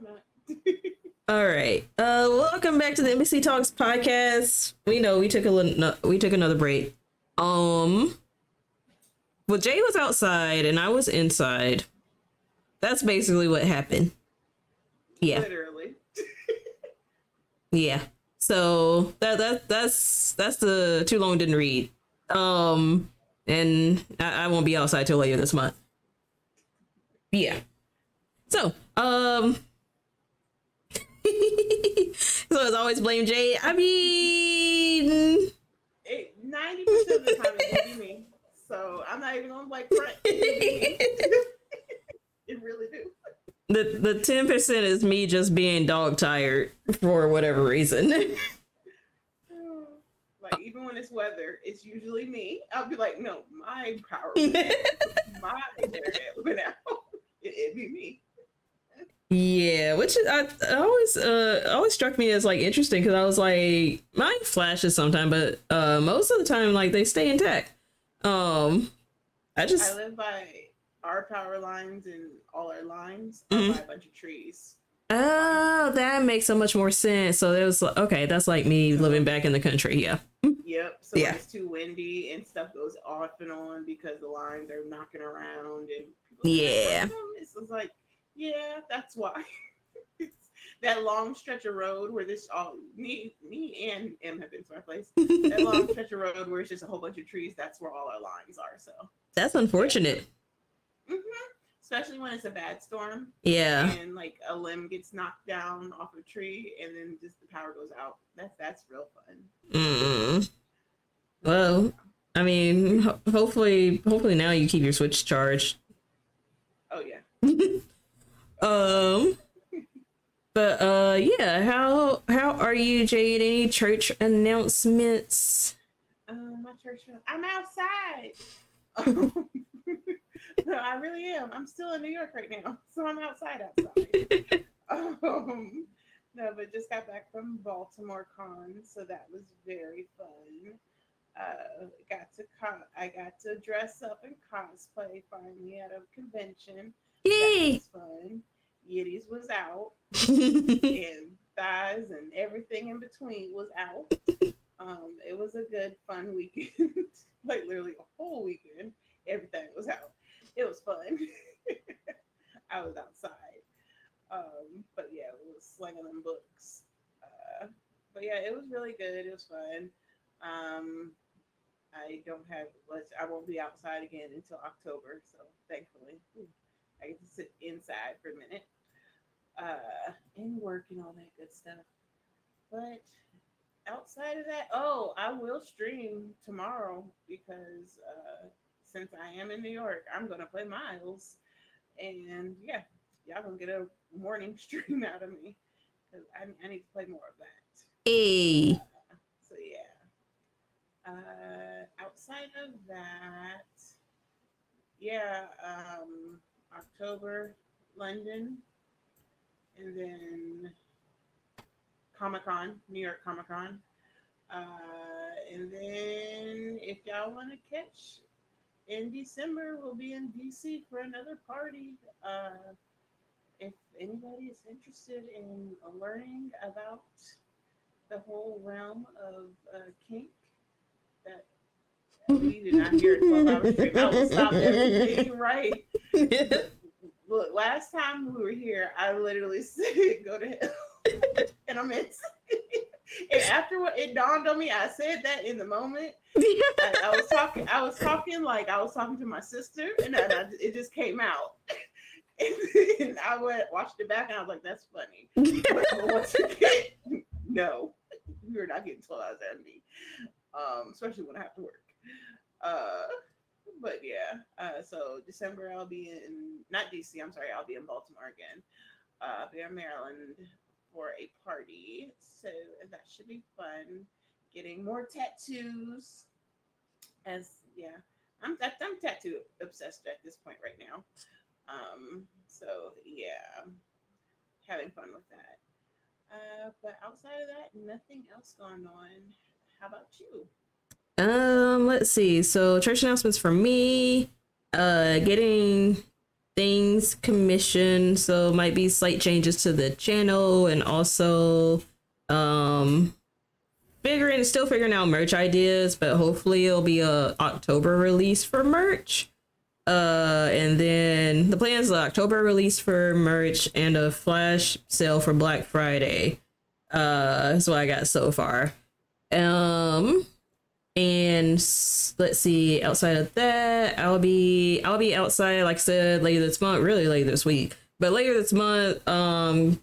I'm not. All right. Uh, welcome back to the Embassy Talks podcast. We know we took a little, no, we took another break. Um, well, Jay was outside and I was inside. That's basically what happened. Yeah, Literally. yeah. So that that that's that's the too long didn't read. Um, and I, I won't be outside till later this month. Yeah. So, um. so as always, blame Jay. I mean, ninety percent of the time it's me. So I'm not even gonna like front. It really do. the the ten percent is me just being dog tired for whatever reason. Like even when it's weather, it's usually me. I'll be like, no, my power, my internet went out. It, it'd be me. Yeah, which I, I always uh always struck me as like interesting because I was like mine flashes sometimes, but uh most of the time like they stay intact. Um, I just I live by our power lines and all our lines Mhm. by a bunch of trees. oh that makes so much more sense. So it was okay, that's like me living back in the country. Yeah, Yep. So Yeah. it's too windy and stuff goes off and on because the lines are knocking around and Yeah. It's like, yeah, that's why. That long stretch of road where this all me me and M have been to my place. That long stretch of road where it's just a whole bunch of trees. That's where all our lines are. So, that's unfortunate. hmm especially when it's a bad storm Yeah, and like a limb gets knocked down off a tree and then just the power goes out. That's that's real fun. mm. Well, I mean, ho- hopefully, hopefully now you keep your Switch charged. Oh yeah. Um, but uh, yeah. How how are you, Jade? Any church announcements? Um, my church. I'm outside. no, I really am. I'm still in New York right now, so I'm outside. Outside. um, no, but just got back from Baltimore Con, so that was very fun. Uh, got to co- I got to dress up and cosplay finally at a convention. Was fun. Yiddies was out and thighs and everything in between was out. Um, it was a good, fun weekend. like literally a whole weekend. Everything was out. It was fun. I was outside. Um, but yeah, we was slinging them books. Uh, but yeah, it was really good. It was fun. Um, I don't have much. I won't be outside again until October. So thankfully, I get to sit inside for a minute uh, and work and all that good stuff. But outside of that, oh, I will stream tomorrow because uh, since I am in New York, I'm gonna play Miles, and yeah, y'all gonna get a morning stream out of me because I, I need to play more of that. Hey. So yeah. Uh, outside of that, yeah, um, October, London, and then Comic Con, New York Comic Con. Uh, and then if y'all want to catch in December, we'll be in DC for another party. Uh, if anybody is interested in learning about the whole realm of uh, kink, we did not hear a 12 hour stream. I will stop everything right. Look, last time we were here, I literally said, go to hell. and I meant, and after what it dawned on me, I said that in the moment. I, I was talking, I was talking like I was talking to my sister, and then I, it just came out. And I went, watched it back, and I was like, that's funny. But once again, no, you're not getting 12 hours out me, um, especially when I have to work. Uh, but yeah, uh, so December I'll be in not DC. I'm sorry, I'll be in Baltimore again. Uh, I'll be in Maryland for a party, so that should be fun. Getting more tattoos, as yeah, I'm I'm tattoo obsessed at this point right now. Um, so yeah, having fun with that. Uh, but outside of that, nothing else going on. How about you? Um, let's see. So church announcements for me. Uh, getting things commissioned, so might be slight changes to the channel and also um figuring still figuring out merch ideas, but hopefully it'll be a October release for merch. Uh, and then the plan is October release for merch and a flash sale for Black Friday. Uh, that's what I got so far. Um, and let's see. Outside of that, I'll be I'll be outside, like I said, later this month. Really later this week, but later this month. Um,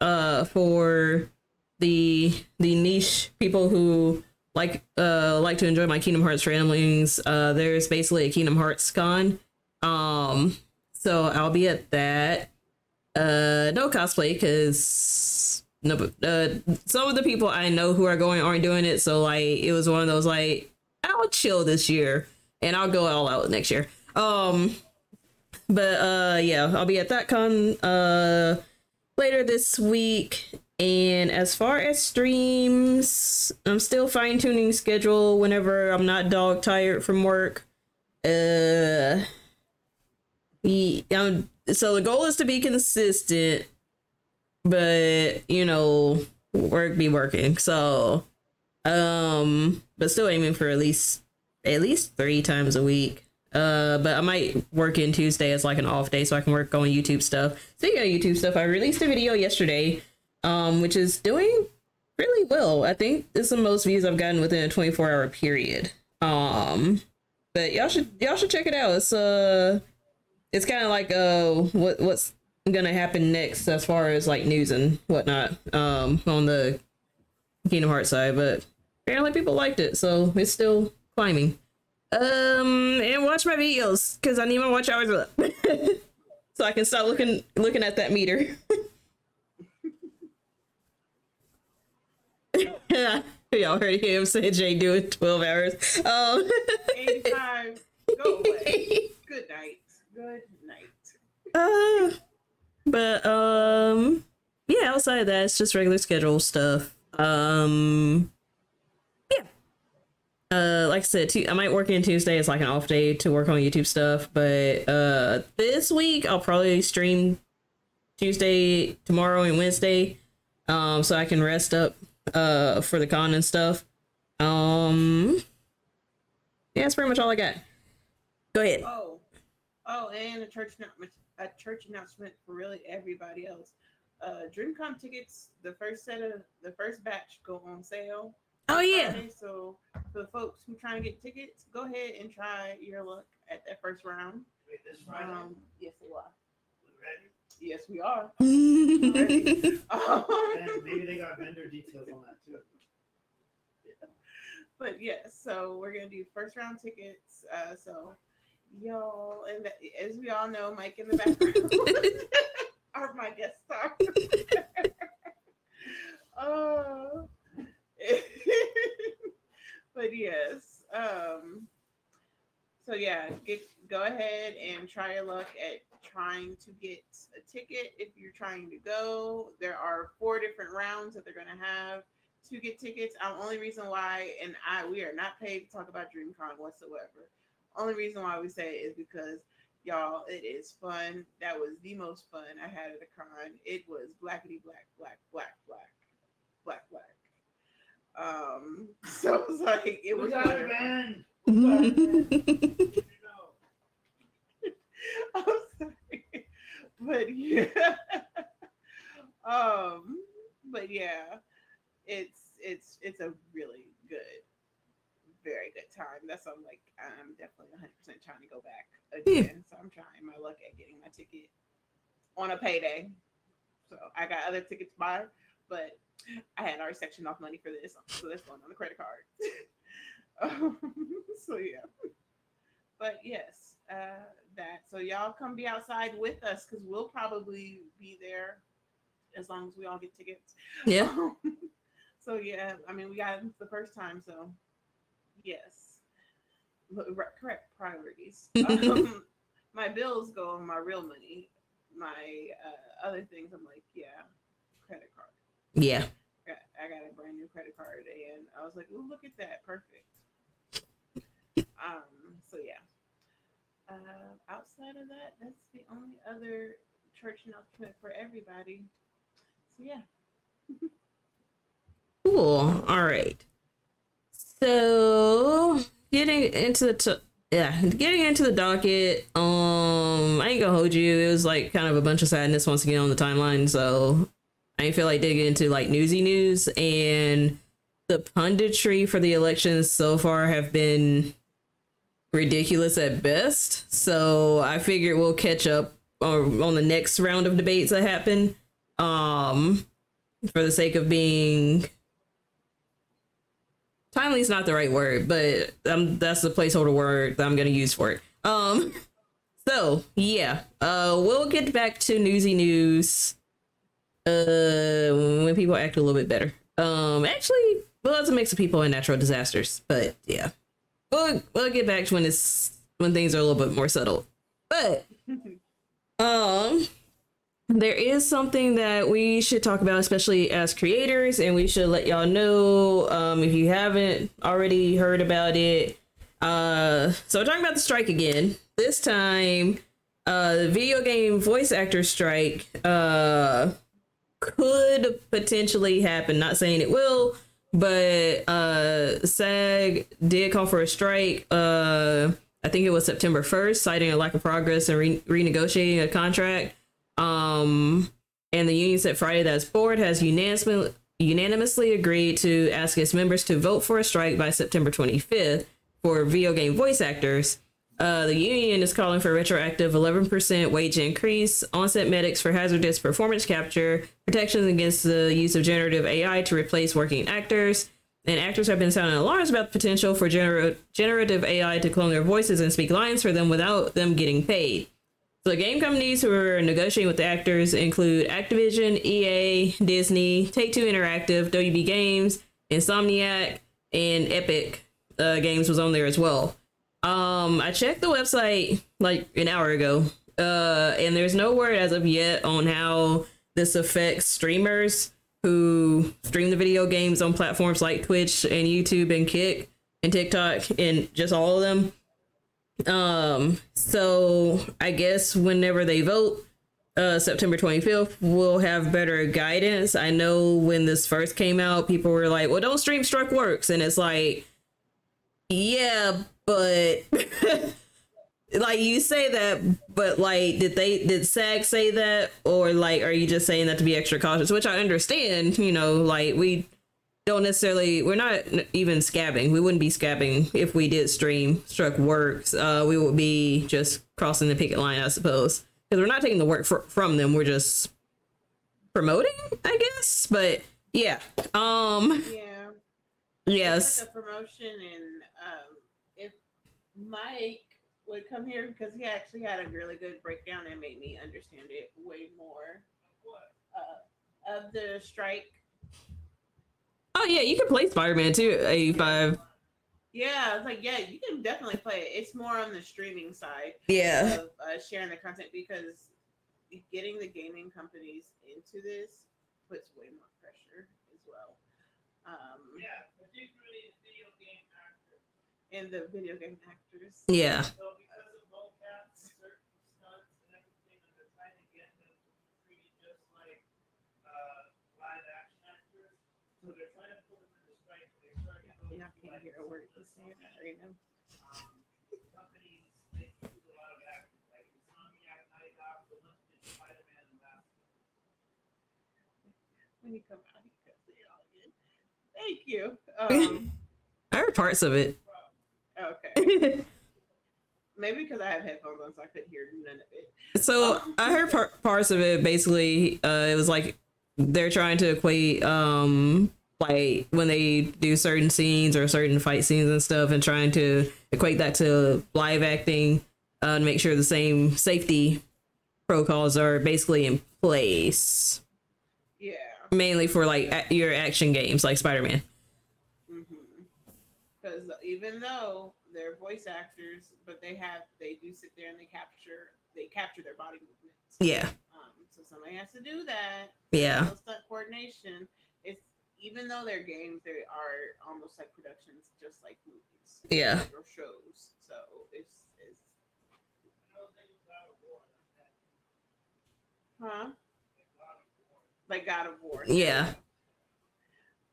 uh, for the the niche people who like uh like to enjoy my Kingdom Hearts ramblings. Uh, there's basically a Kingdom Hearts con. Um, so I'll be at that. Uh, no cosplay because no, uh, some of the people I know who are going aren't doing it. So like, it was one of those like, I'll chill this year and I'll go all out next year. Um, but uh, yeah, I'll be at that con uh later this week. And as far as streams, I'm still fine tuning schedule whenever I'm not dog tired from work. Uh, we, um, so the goal is to be consistent, but you know, work be working. So, um, but still aiming for at least at least three times a week. Uh, but I might work in Tuesday as like an off day so I can work on YouTube stuff. So yeah, YouTube stuff, I released a video yesterday, um, which is doing really well. I think it's the most views I've gotten within a 24 hour period. Um, but y'all should y'all should check it out. It's uh, it's kind of like uh, what what's gonna happen next as far as like news and whatnot. Um, on the Kingdom Hearts side, but apparently people liked it, so it's still climbing. Um, and watch my videos because I need my watch hours up, so I can stop looking looking at that meter. Y'all heard him say Jay doing twelve hours. Um, 85. Go away. Good night. Good night. uh, but um, yeah. Outside of that, it's just regular schedule stuff. Um, yeah. Uh, like I said, tu- I might work in Tuesday. It's like an off day to work on YouTube stuff. But uh, this week I'll probably stream Tuesday, tomorrow, and Wednesday. Um, so I can rest up uh for the con and stuff. Um, yeah, that's pretty much all I got. Go ahead. Oh, oh, and a church announcement. A church announcement for really everybody else. Uh, DreamCon tickets. The first set of the first batch go on sale. Oh yeah. Friday, so for the folks who trying to get tickets, go ahead and try your luck at that first round. Wait, this Friday? Um, yes, we are. We ready? Yes, we are. Um, And maybe they got vendor details on that too. but yes, so we're gonna do first round tickets. Uh, so y'all, and as we all know, Mike in the background are my guest star. oh, but yes, um, so yeah, get go ahead and try your luck at trying to get a ticket if you're trying to go. There are four different rounds that they're gonna have to get tickets. Um, only reason why, and I we are not paid to talk about DreamCon whatsoever. Only reason why we say it is because y'all, it is fun. That was the most fun I had at a con. It was blackety black, black, black, black, black, black. Um, so it was like it We was. got fun. it, man. I'm sorry. But yeah. um, but yeah, it's it's it's a really good, very good time. That's I'm like I'm definitely 100 percent trying to go back again. So I'm trying my luck at getting my ticket on a payday. So I got other tickets buy, but I had already sectioned off money for this, so that's going on the credit card. um, so yeah, but yes, uh, that. So y'all come be outside with us because we'll probably be there as long as we all get tickets. yeah. Um, so yeah, I mean we got it the first time, so yes, correct priorities. um, my bills go on my real money. My uh, other things, I'm like, yeah, credit card. Yeah. I got, a brand new credit card, and I was like, "Ooh, look at that, perfect." um. So yeah. Uh, outside of that, that's the only other church announcement for everybody. So yeah. Cool. All right. So getting into the t- yeah, getting into the docket. Um, I ain't gonna hold you. It was like kind of a bunch of sadness once again on the timeline. So I feel like digging into like newsy news and the punditry for the elections so far have been ridiculous at best. So I figured we'll catch up on, on the next round of debates that happen. Um, for the sake of being timely is not the right word, but um, that's the placeholder word that I'm gonna use for it. Um, so yeah, uh, we'll get back to newsy news. Uh, when people act a little bit better. Um, actually, well, it's a mix of people and natural disasters, but yeah, we'll we'll get back to when it's when things are a little bit more settled. But um, there is something that we should talk about, especially as creators, and we should let y'all know um, if you haven't already heard about it. Uh, so talking about the strike again. This time, uh, the video game voice actor strike uh, could potentially happen. Not saying it will, but uh, SAG did call for a strike. Uh, I think it was September 1st, citing a lack of progress in re- renegotiating a contract. Um, and the union said Friday that its board has unanimously unanimously agreed to ask its members to vote for a strike by September 25th for video game voice actors. Uh, the union is calling for retroactive 11% wage increase, onset medics for hazardous performance capture, protections against the use of generative AI to replace working actors. And actors have been sounding alarms about the potential for gener- generative AI to clone their voices and speak lines for them without them getting paid. So game companies who are negotiating with the actors include Activision, EA, Disney, Take Two Interactive, WB Games, Insomniac, and Epic uh, Games was on there as well. Um, I checked the website like an hour ago, uh, and there's no word as of yet on how this affects streamers who stream the video games on platforms like Twitch and YouTube and Kick and TikTok and just all of them. Um, so I guess whenever they vote, uh, September 25th, we'll have better guidance. I know when this first came out, people were like, well, don't stream Struck Works. And it's like, yeah, but like you say that, but like, did they, did SAG say that? Or like, are you just saying that to be extra cautious? Which I understand, you know, like we, don't necessarily we're not even scabbing we wouldn't be scabbing if we did stream struck works uh we would be just crossing the picket line i suppose because we're not taking the work fr- from them we're just promoting i guess but yeah um Yeah. yes like promotion, and um, if Mike would come here because he actually had a really good breakdown and made me understand it way more. Uh, of the strike. Oh yeah you can play spider-man too 85 Yeah, I was like, yeah, you can definitely play it. It's more on the streaming side yeah of uh, sharing the content because getting the gaming companies into this puts way more pressure as well. Um, Yeah, particularly the video game actors. and the video game actors. yeah So because of mocap and certain stunts and everything, and they're trying to get them to be treated just like uh, live action actors. So they're trying to put them in the strike. They're starting to go Yeah, I to, can't like, hear a word he's saying right now. um, companies they use a lot of actors like Insomniac, Night Owl, Olympic, Spider-Man, and that. When you come out, he cuts it all again. Thank you. Um, i heard parts of it okay. Maybe because I have headphones on, so I couldn't hear none of it. So I heard par- parts of it. Basically, uh, it was like they're trying to equate, um, like when they do certain scenes or certain fight scenes and stuff, and trying to equate that to live acting, uh, and make sure the same safety protocols are basically in place, Yeah. mainly for like a- your action games like Spider Man. Because even though they're voice actors, but they have they do sit there and they capture they capture their body movements. Yeah, Um, so somebody has to do that. yeah, stunt coordination even though they're games, they are almost like productions, just like movies. Yeah. Or shows. So it's, it's... Huh? Like God of War. Yeah.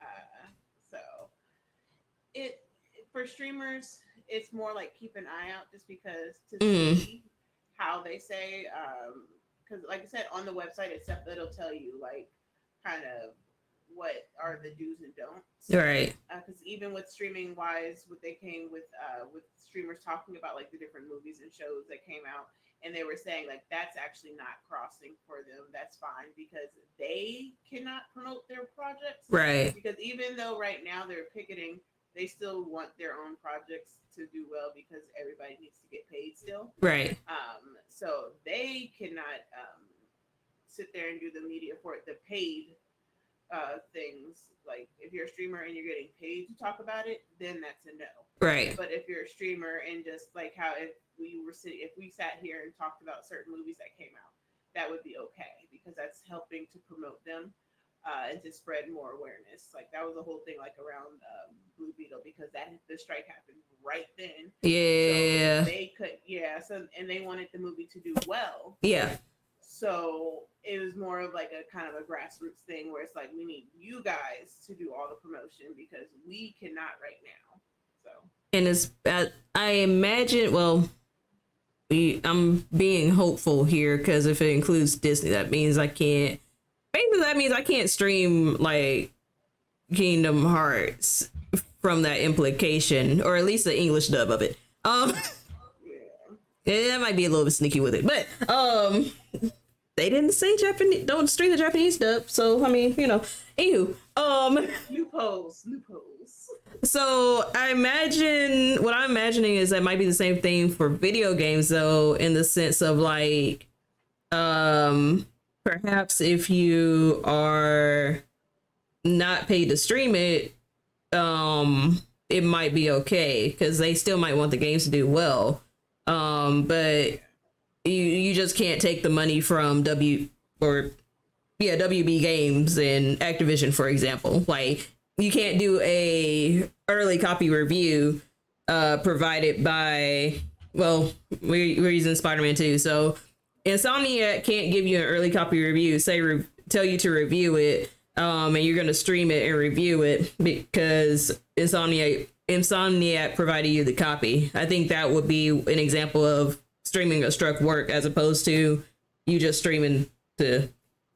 Uh, so it for streamers, it's more like keep an eye out just because to mm. see how they say. Because, um, like I said, on the website itself, it'll tell you like kind of what are the do's and don'ts Right. because even with streaming wise, what they came with uh, with streamers talking about like the different movies and shows that came out, and they were saying like that's actually not crossing for them. That's fine because they cannot promote their projects. Right. Because even though right now they're picketing, they still want their own projects to do well because everybody needs to get paid still. Right. Um, so they cannot um, sit there and do the media for it, the paid uh, things. Like if you're a streamer and you're getting paid to talk about it, then that's a no. Right. But if you're a streamer and just like how if we were sitting, if we sat here and talked about certain movies that came out, that would be okay because that's helping to promote them uh, and to spread more awareness. Like that was the whole thing, like around um, Blue Beetle, because that the strike happened right then. So Yeah. they could, yeah. So and they wanted the movie to do well. Yeah. So it was more of like a kind of a grassroots thing where it's like we need you guys to do all the promotion because we cannot right now. So and it's I, I imagine well we, i'm being hopeful here because if it includes disney that means i can't basically that means i can't stream like kingdom hearts from that implication or at least the english dub of it um yeah. yeah, that might be a little bit sneaky with it but um they didn't say japanese don't stream the japanese dub so i mean you know anywho um Loopholes, loopholes. So I imagine what I'm imagining is that might be the same thing for video games though, in the sense of like um perhaps if you are not paid to stream it, um it might be okay because they still might want the games to do well. Um but you you just can't take the money from W or yeah, WB Games and Activision, for example. Like you can't do a early copy review uh provided by well, we're, we're using Spider-Man 2. So Insomniac can't give you an early copy review, say re- tell you to review it, um, and you're gonna stream it and review it because Insomniac Insomniac provided you the copy. I think that would be an example of streaming a struck work as opposed to you just streaming to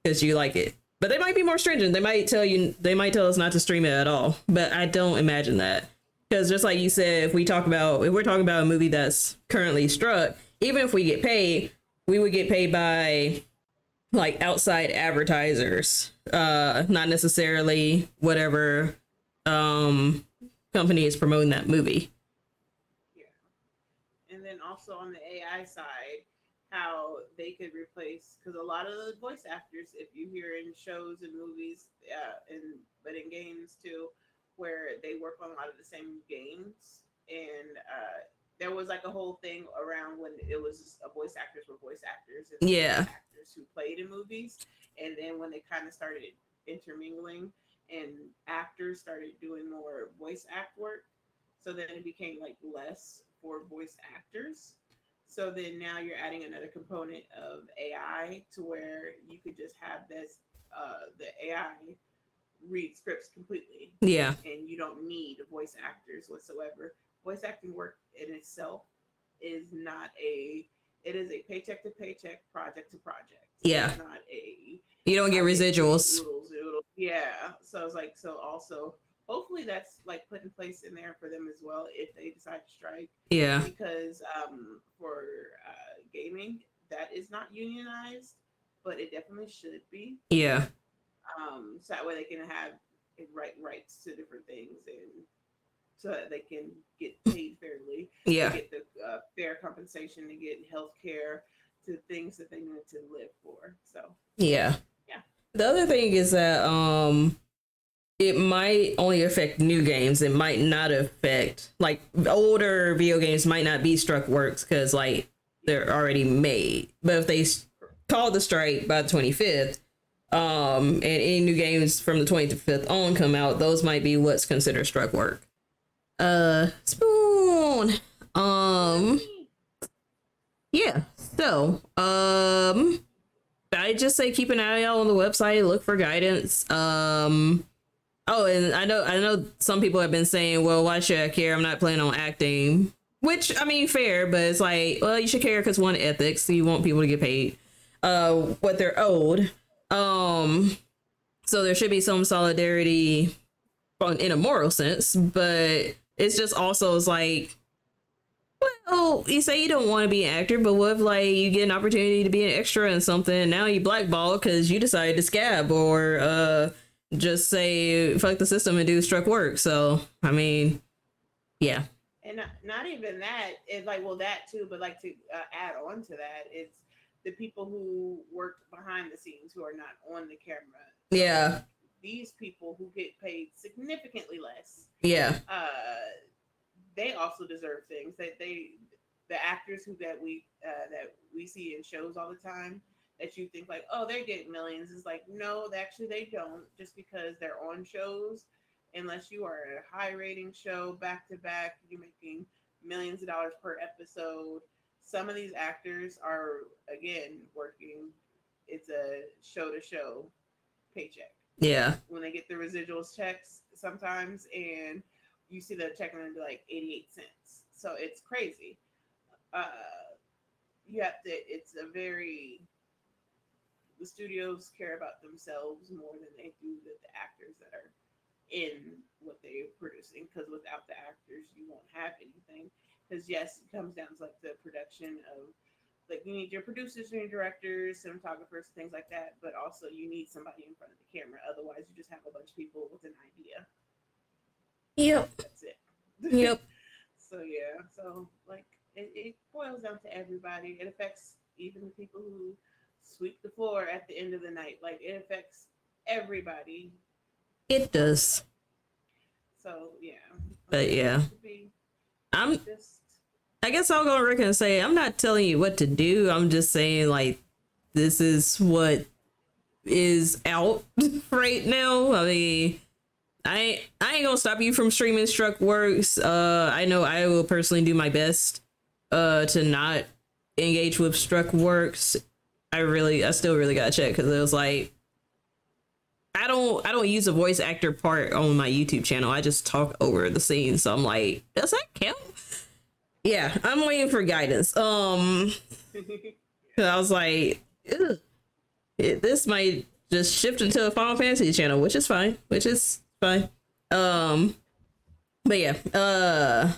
because you like it. But they might be more stringent. They might tell you they might tell us not to stream it at all. But I don't imagine that. Because just like you said, if we talk about if we're talking about a movie that's currently struck, even if we get paid, we would get paid by like outside advertisers. Uh not necessarily whatever um company is promoting that movie. Also on the AI side, how they could replace because a lot of the voice actors, if you hear in shows and movies, uh, and but in games too, where they work on a lot of the same games, and uh, there was like a whole thing around when it was voice actors were voice actors and Yeah. actors who played in movies, and then when they kind of started intermingling and actors started doing more voice act work, so then it became like less for voice actors. So then now you're adding another component of AI to where you could just have this uh, the AI read scripts completely, Yeah. and you don't need voice actors whatsoever. Voice acting work in itself is not a it is a paycheck to paycheck, project to project. Yeah. It's not a You don't get residuals. Yeah. So it's like so also hopefully that's like put in place in there for them as well if they decide to strike Yeah. because um for uh gaming that is not unionized but it definitely should be Yeah. um so that way they can have right rights to different things and so that they can get paid fairly Yeah. get the uh, fair compensation to get health care to things that they need to live for so Yeah. Yeah. The other thing is that um it might only affect new games. It might not affect like older video games might not be struck works because like they're already made. But if they call the strike by the 25th, um, and any new games from the 25th on come out, those might be what's considered struck work. Uh, spoon. Um, yeah. So, um, I just say keep an eye out on the website, look for guidance. Um oh, and I know I know some people have been saying, well, why should I care? I'm not planning on acting. Which I mean, fair, but it's like, well, you should care because one ethics. You want people to get paid uh what they're owed. Um so there should be some solidarity in a moral sense, but it's just also it's like well, you say you don't want to be an actor, but what if like you get an opportunity to be an extra in something and now you blackball because you decided to scab or uh just say fuck the system and do struck work. So I mean, yeah, and not, not even that it's like well that too but like to uh, add on to that it's the people who work behind the scenes who are not on the camera. Yeah, these people who get paid significantly less yeah, uh they also deserve things that they the actors who that we uh that we see in shows all the time that you think like oh they get millions. It's like no actually they don't just because they're on shows. Unless you are a high rating show back to back you're making millions of dollars per episode. Some of these actors are again working. It's a show to show paycheck. Yeah, when they get the residuals checks sometimes and you see the check and be like 88 cents. So it's crazy. Uh you have to it's a very the studios care about themselves more than they do the, the actors that are in what they're producing because without the actors you won't have anything. Because yes it comes down to like the production of like you need your producers and your directors cinematographers things like that but also you need somebody in front of the camera. Otherwise you just have a bunch of people with an idea. Yep, that's it. Yep, so yeah. So like it, it boils down to everybody. It affects even the people who sweep the floor at the end of the night like it affects everybody it does. so yeah But yeah, I'm just I guess I'll go on record and say I'm not telling you what to do. I'm just saying like this is what is out right now. I mean, I I ain't gonna stop you from streaming Struck Works. Uh, I know I will personally do my best uh to not engage with Struck Works. I really, I still really gotta check because it was like I don't I don't use a voice actor part on my YouTube channel. I just talk over the scene. So I'm like, does that count? Yeah, I'm waiting for guidance. Um, I was like, It- this might just shift into a Final Fantasy channel, which is fine, which is fine. Um, but yeah, uh,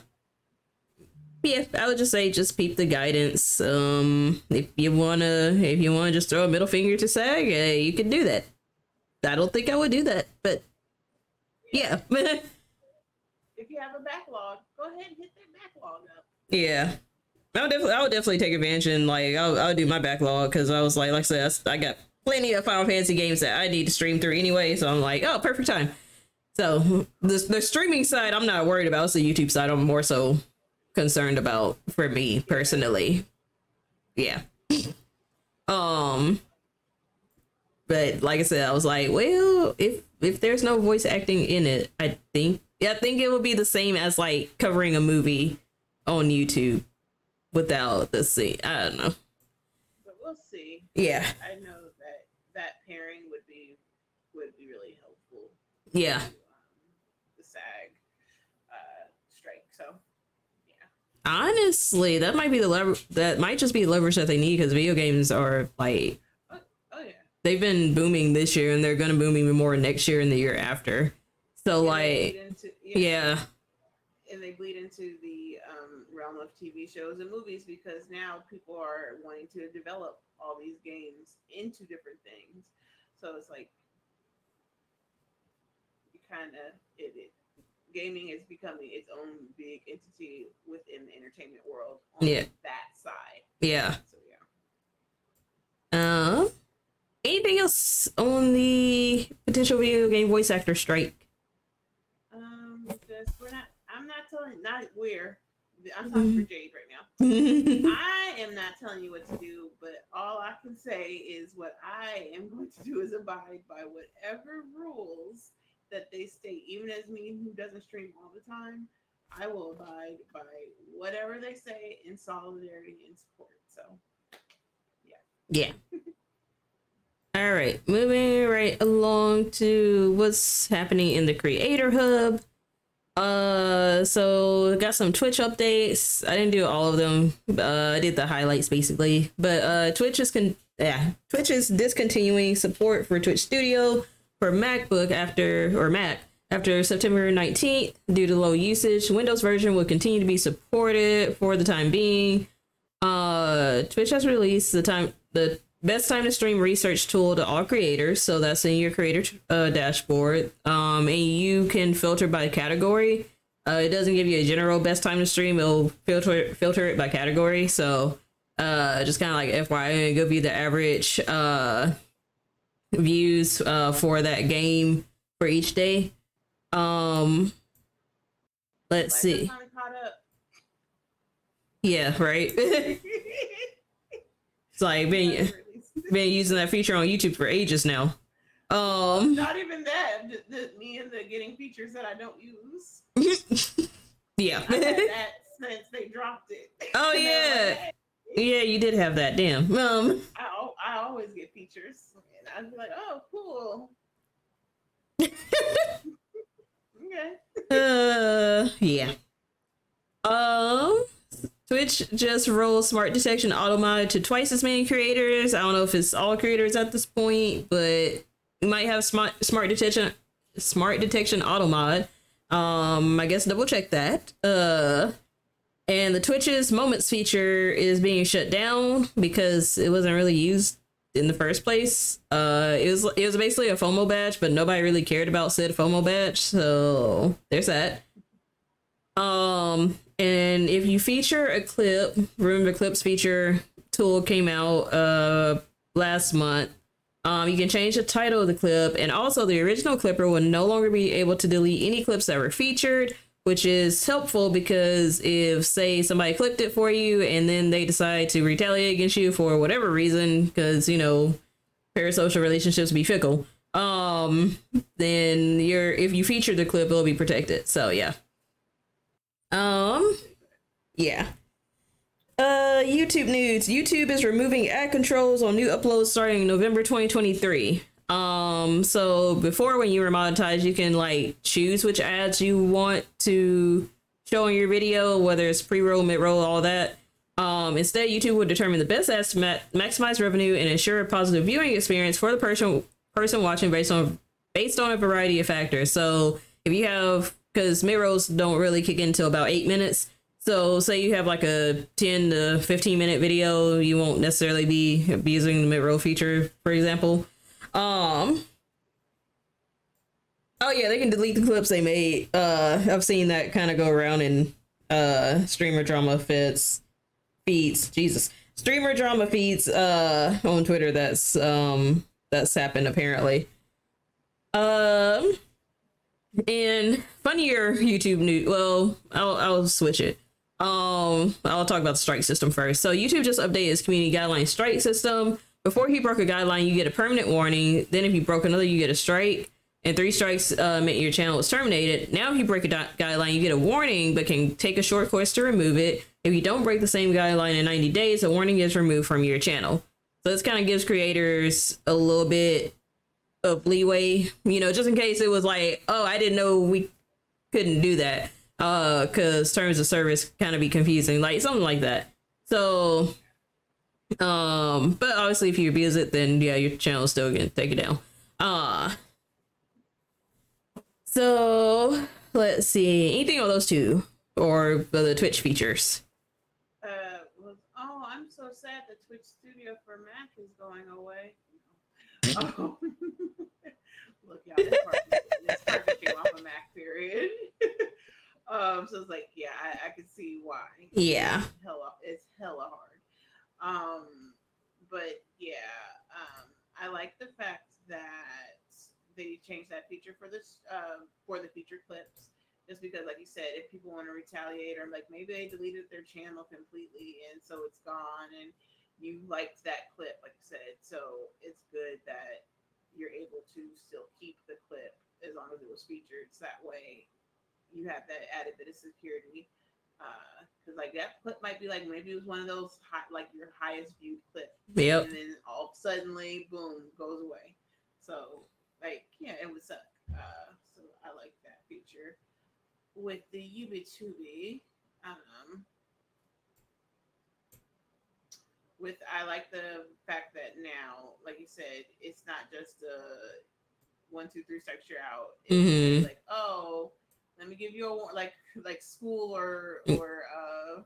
yeah, I would just say just peep the guidance. Um, if you wanna, if you wanna just throw a middle finger to SAG, uh, you can do that. I don't think I would do that, but yeah, if you have a backlog go ahead and hit that backlog up yeah. I would definitely, I would definitely take advantage and like I'll, I'll do my backlog because I was like, like I said, I got plenty of Final Fantasy games that I need to stream through anyway. So I'm like, oh, perfect time. So the the streaming side, I'm not worried about. It's the YouTube side. I'm more so concerned about for me personally. Yeah. um. But like I said, I was like, well, if if there's no voice acting in it, I think yeah, I think it would be the same as like covering a movie on YouTube without the scene. I don't know. but we'll see Yeah. i know that that pairing would be would be really helpful Yeah. to, um, the sag uh strike so yeah Honestly, that might be the lever that might just be the leverage that they need because video games are like oh yeah they've been booming this year and they're gonna boom even more next year and the year after. So And like into, yeah. and they bleed into the um, realm of TV shows and movies because now people are wanting to develop all these games into different things. So it's like you kind of it, it gaming is becoming its own big entity within the entertainment world on Yeah. that side. Yeah. So yeah. Um anything else on the potential video game voice actor strike? Um, just we're not. I'm not telling. Not we're. I'm talking for Jade right now. I am not telling you what to do, but all I can say is what I am going to do is abide by whatever rules that they state. Even as me who doesn't stream all the time, I will abide by whatever they say in solidarity and support. So yeah. Yeah. All right, moving right along to what's happening in the Creator Hub. Uh, so got some Twitch updates. I didn't do all of them. Uh, I did the highlights basically, but uh, Twitch is con yeah, Twitch is discontinuing support for Twitch Studio for MacBook after or Mac after September 19th due to low usage. Windows version will continue to be supported for the time being. Uh, Twitch has released the time the best time to stream research tool to all creators. So that's in your creator uh, dashboard. Um, and you can filter by category. Uh, it doesn't give you a general best time to stream. It'll filter filter it by category. So uh, just kind of like FYI, give you the average uh views uh for that game for each day. Um, let's see. finally caught up. Yeah, right. it's like been been using that feature on YouTube for ages now. Um, Not even that. The, the, me and the getting features that I don't use. yeah. That since they dropped it. Oh, yeah. like, yeah, you did have that. Damn. Um, I, I always get features, I'd be like, "Oh, cool." okay. uh, yeah. Um, Twitch just rolled smart detection auto mod to twice as many creators. I don't know if it's all creators at this point, but you might have smart smart detection smart detection auto mod. Um, I guess double check that. Uh, and the Twitch's moments feature is being shut down because it wasn't really used in the first place. Uh, it was it was basically a FOMO badge, but nobody really cared about said FOMO badge, so there's that. Um, and if you feature a clip, remember clips feature tool came out uh last month. Um, you can change the title of the clip, and also the original clipper will no longer be able to delete any clips that were featured, which is helpful because if, say, somebody clipped it for you and then they decide to retaliate against you for whatever reason, because you know, parasocial relationships be fickle, um, then you're if you feature the clip, it'll be protected. So yeah. Um, yeah. Uh, YouTube news. YouTube is removing ad controls on new uploads starting November 2023. Um, so before when you were monetized, you can like choose which ads you want to show in your video, whether it's pre-roll, mid-roll, all that. Um, instead, YouTube would determine the best ads to ma- maximize revenue and ensure a positive viewing experience for the person person watching based on based on a variety of factors. So if you have because mid rolls don't really kick in until about eight minutes. So say you have like a 10 to 15 minute video, you won't necessarily be using the mid roll feature, for example. Um Oh yeah, they can delete the clips they made. Uh I've seen that kind of go around in uh streamer drama fits feeds. Jesus. Streamer drama feeds uh on Twitter that's um that's happened apparently. Um and funnier YouTube news. Well, I'll I'll switch it. Um, I'll talk about the strike system first. So YouTube just updated its community guideline strike system. Before he broke a guideline, you get a permanent warning. Then if you broke another, you get a strike. And three strikes uh, meant your channel was terminated. Now if you break a di- guideline, you get a warning, but can take a short course to remove it. If you don't break the same guideline in 90 days, a warning is removed from your channel. So this kind of gives creators a little bit of leeway, you know, just in case it was like, oh, I didn't know we couldn't do that. Uh, cause terms of service kind of be confusing, like something like that. So, um, but obviously if you abuse it, then yeah, your channel is still gonna take it down. Uh, so let's see, anything on those two or the Twitch features? Uh, was oh, I'm so sad the Twitch Studio for Mac is going away. Oh. Look, y'all, this part, this part came off a Mac period. um, so it's like, yeah, I, I could see why. Yeah. It's hella, it's hella hard. Um, but yeah, um, I like the fact that they changed that feature for this uh, for the feature clips just because like you said if people want to retaliate or like maybe they deleted their channel completely and so it's gone and you liked that clip like you said so it's good that you're able to still keep the clip as long as it was featured. So that way you have that added bit of security because like that clip might be like maybe it was one of those high, like your highest viewed clip, Yep. and then all suddenly, boom, goes away. So like yeah, it would suck. Uh, so I like that feature with the Ubitubi. Um, with I like the fact that now, like you said, it's not just a one, two, three, you're out. It's Mhm. like, oh, let me give you a war- like like school or or uh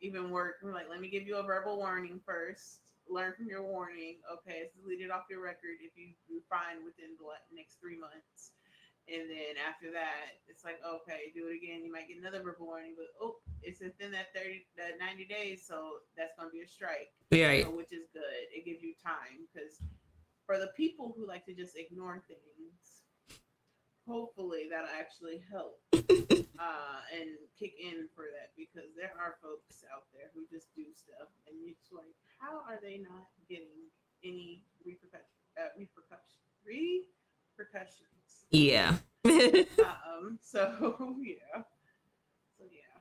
even work. Like, let me give you a verbal warning first. Learn from your warning. Okay, it's deleted off your record if you do find within the next three months. And then after that, it's like, okay, do it again. You might get another verbal warning, but oh, it's within that 30, that 90 days. So that's going to be a strike Yeah. uh, which is good. It gives you time because for the people who like to just ignore things, hopefully that'll actually help uh, and kick in for that because there are folks out there who just do stuff and it's like, how are they not getting any repercussion, uh, repercussion, repercussions? Yeah. um, so yeah, so yeah,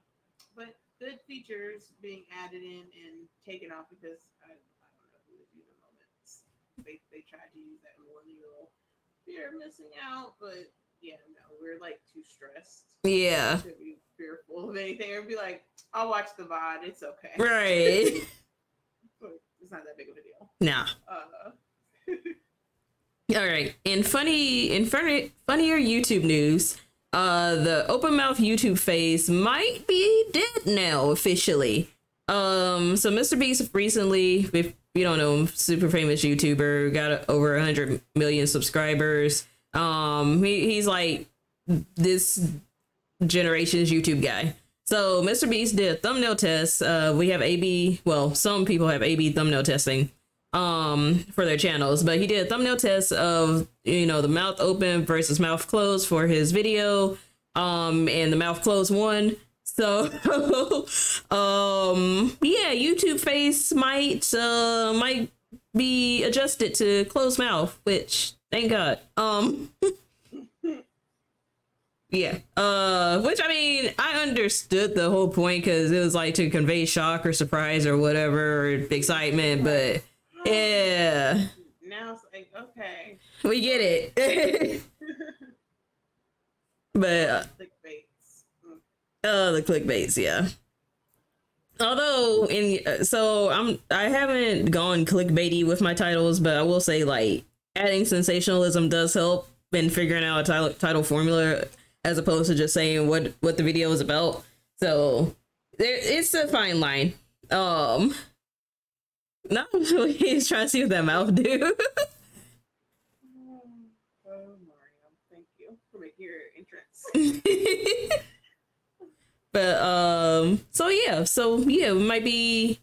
but good features being added in and taken off because I, I don't know who would do the moments. They they tried to use that millennial fear of missing out, but yeah, no, we're like too stressed yeah. to be fearful of anything or be like, I'll watch the VOD, it's okay. Right. it's not that big of a deal. Nah. Uh, All right. In funny, in funny, funnier YouTube news, uh, the open mouth YouTube phase might be dead now officially. Um, so Mr. Beast recently, if you don't know him, super famous YouTuber, got over a hundred million subscribers. Um, he, he's like this generation's YouTube guy. So Mr. Beast did a thumbnail test. Uh, we have AB. Well, some people have AB thumbnail testing um for their channels but he did a thumbnail test of you know the mouth open versus mouth closed for his video um and the mouth closed one so um yeah youtube face might uh might be adjusted to closed mouth which thank god um yeah uh which i mean i understood the whole point because it was like to convey shock or surprise or whatever or excitement but yeah, now it's like, okay. we get it. but uh, Clickbaits. Uh, the clickbaits, yeah. Although, in uh, so I'm I haven't gone clickbaity with my titles, but I will say like adding sensationalism does help in figuring out a title title formula as opposed to just saying what what the video is about. So there, it's a fine line. Um, no, he's trying to see what that mouth do. Oh, thank you for making your entrance. but um so yeah so yeah it might be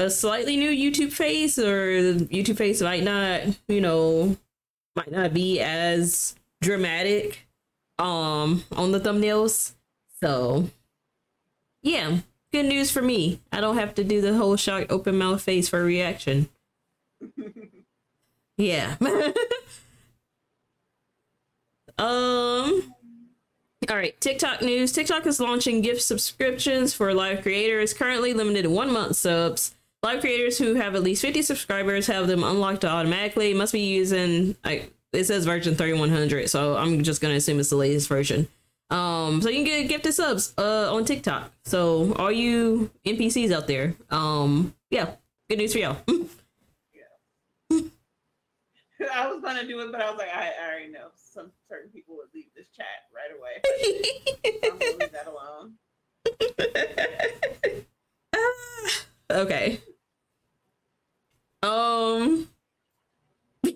a slightly new youtube face or the youtube face might not you know might not be as dramatic um on the thumbnails. So yeah good news for me. I don't have to do the whole shocked open mouth face for a reaction. Yeah. Um all right, TikTok news. TikTok is launching gift subscriptions for live creators, currently limited to one month subs. Live creators who have at least 50 subscribers have them unlocked automatically. Must be using, I, it says version 3100, so I'm just going to assume it's the latest version. Um, so you can get gifted subs uh, on TikTok. So all you NPCs out there, um, yeah, good news for y'all. I was gonna do it, but I was like, I, I already know some certain people would leave this chat right away. I'm gonna leave that alone. okay. Um.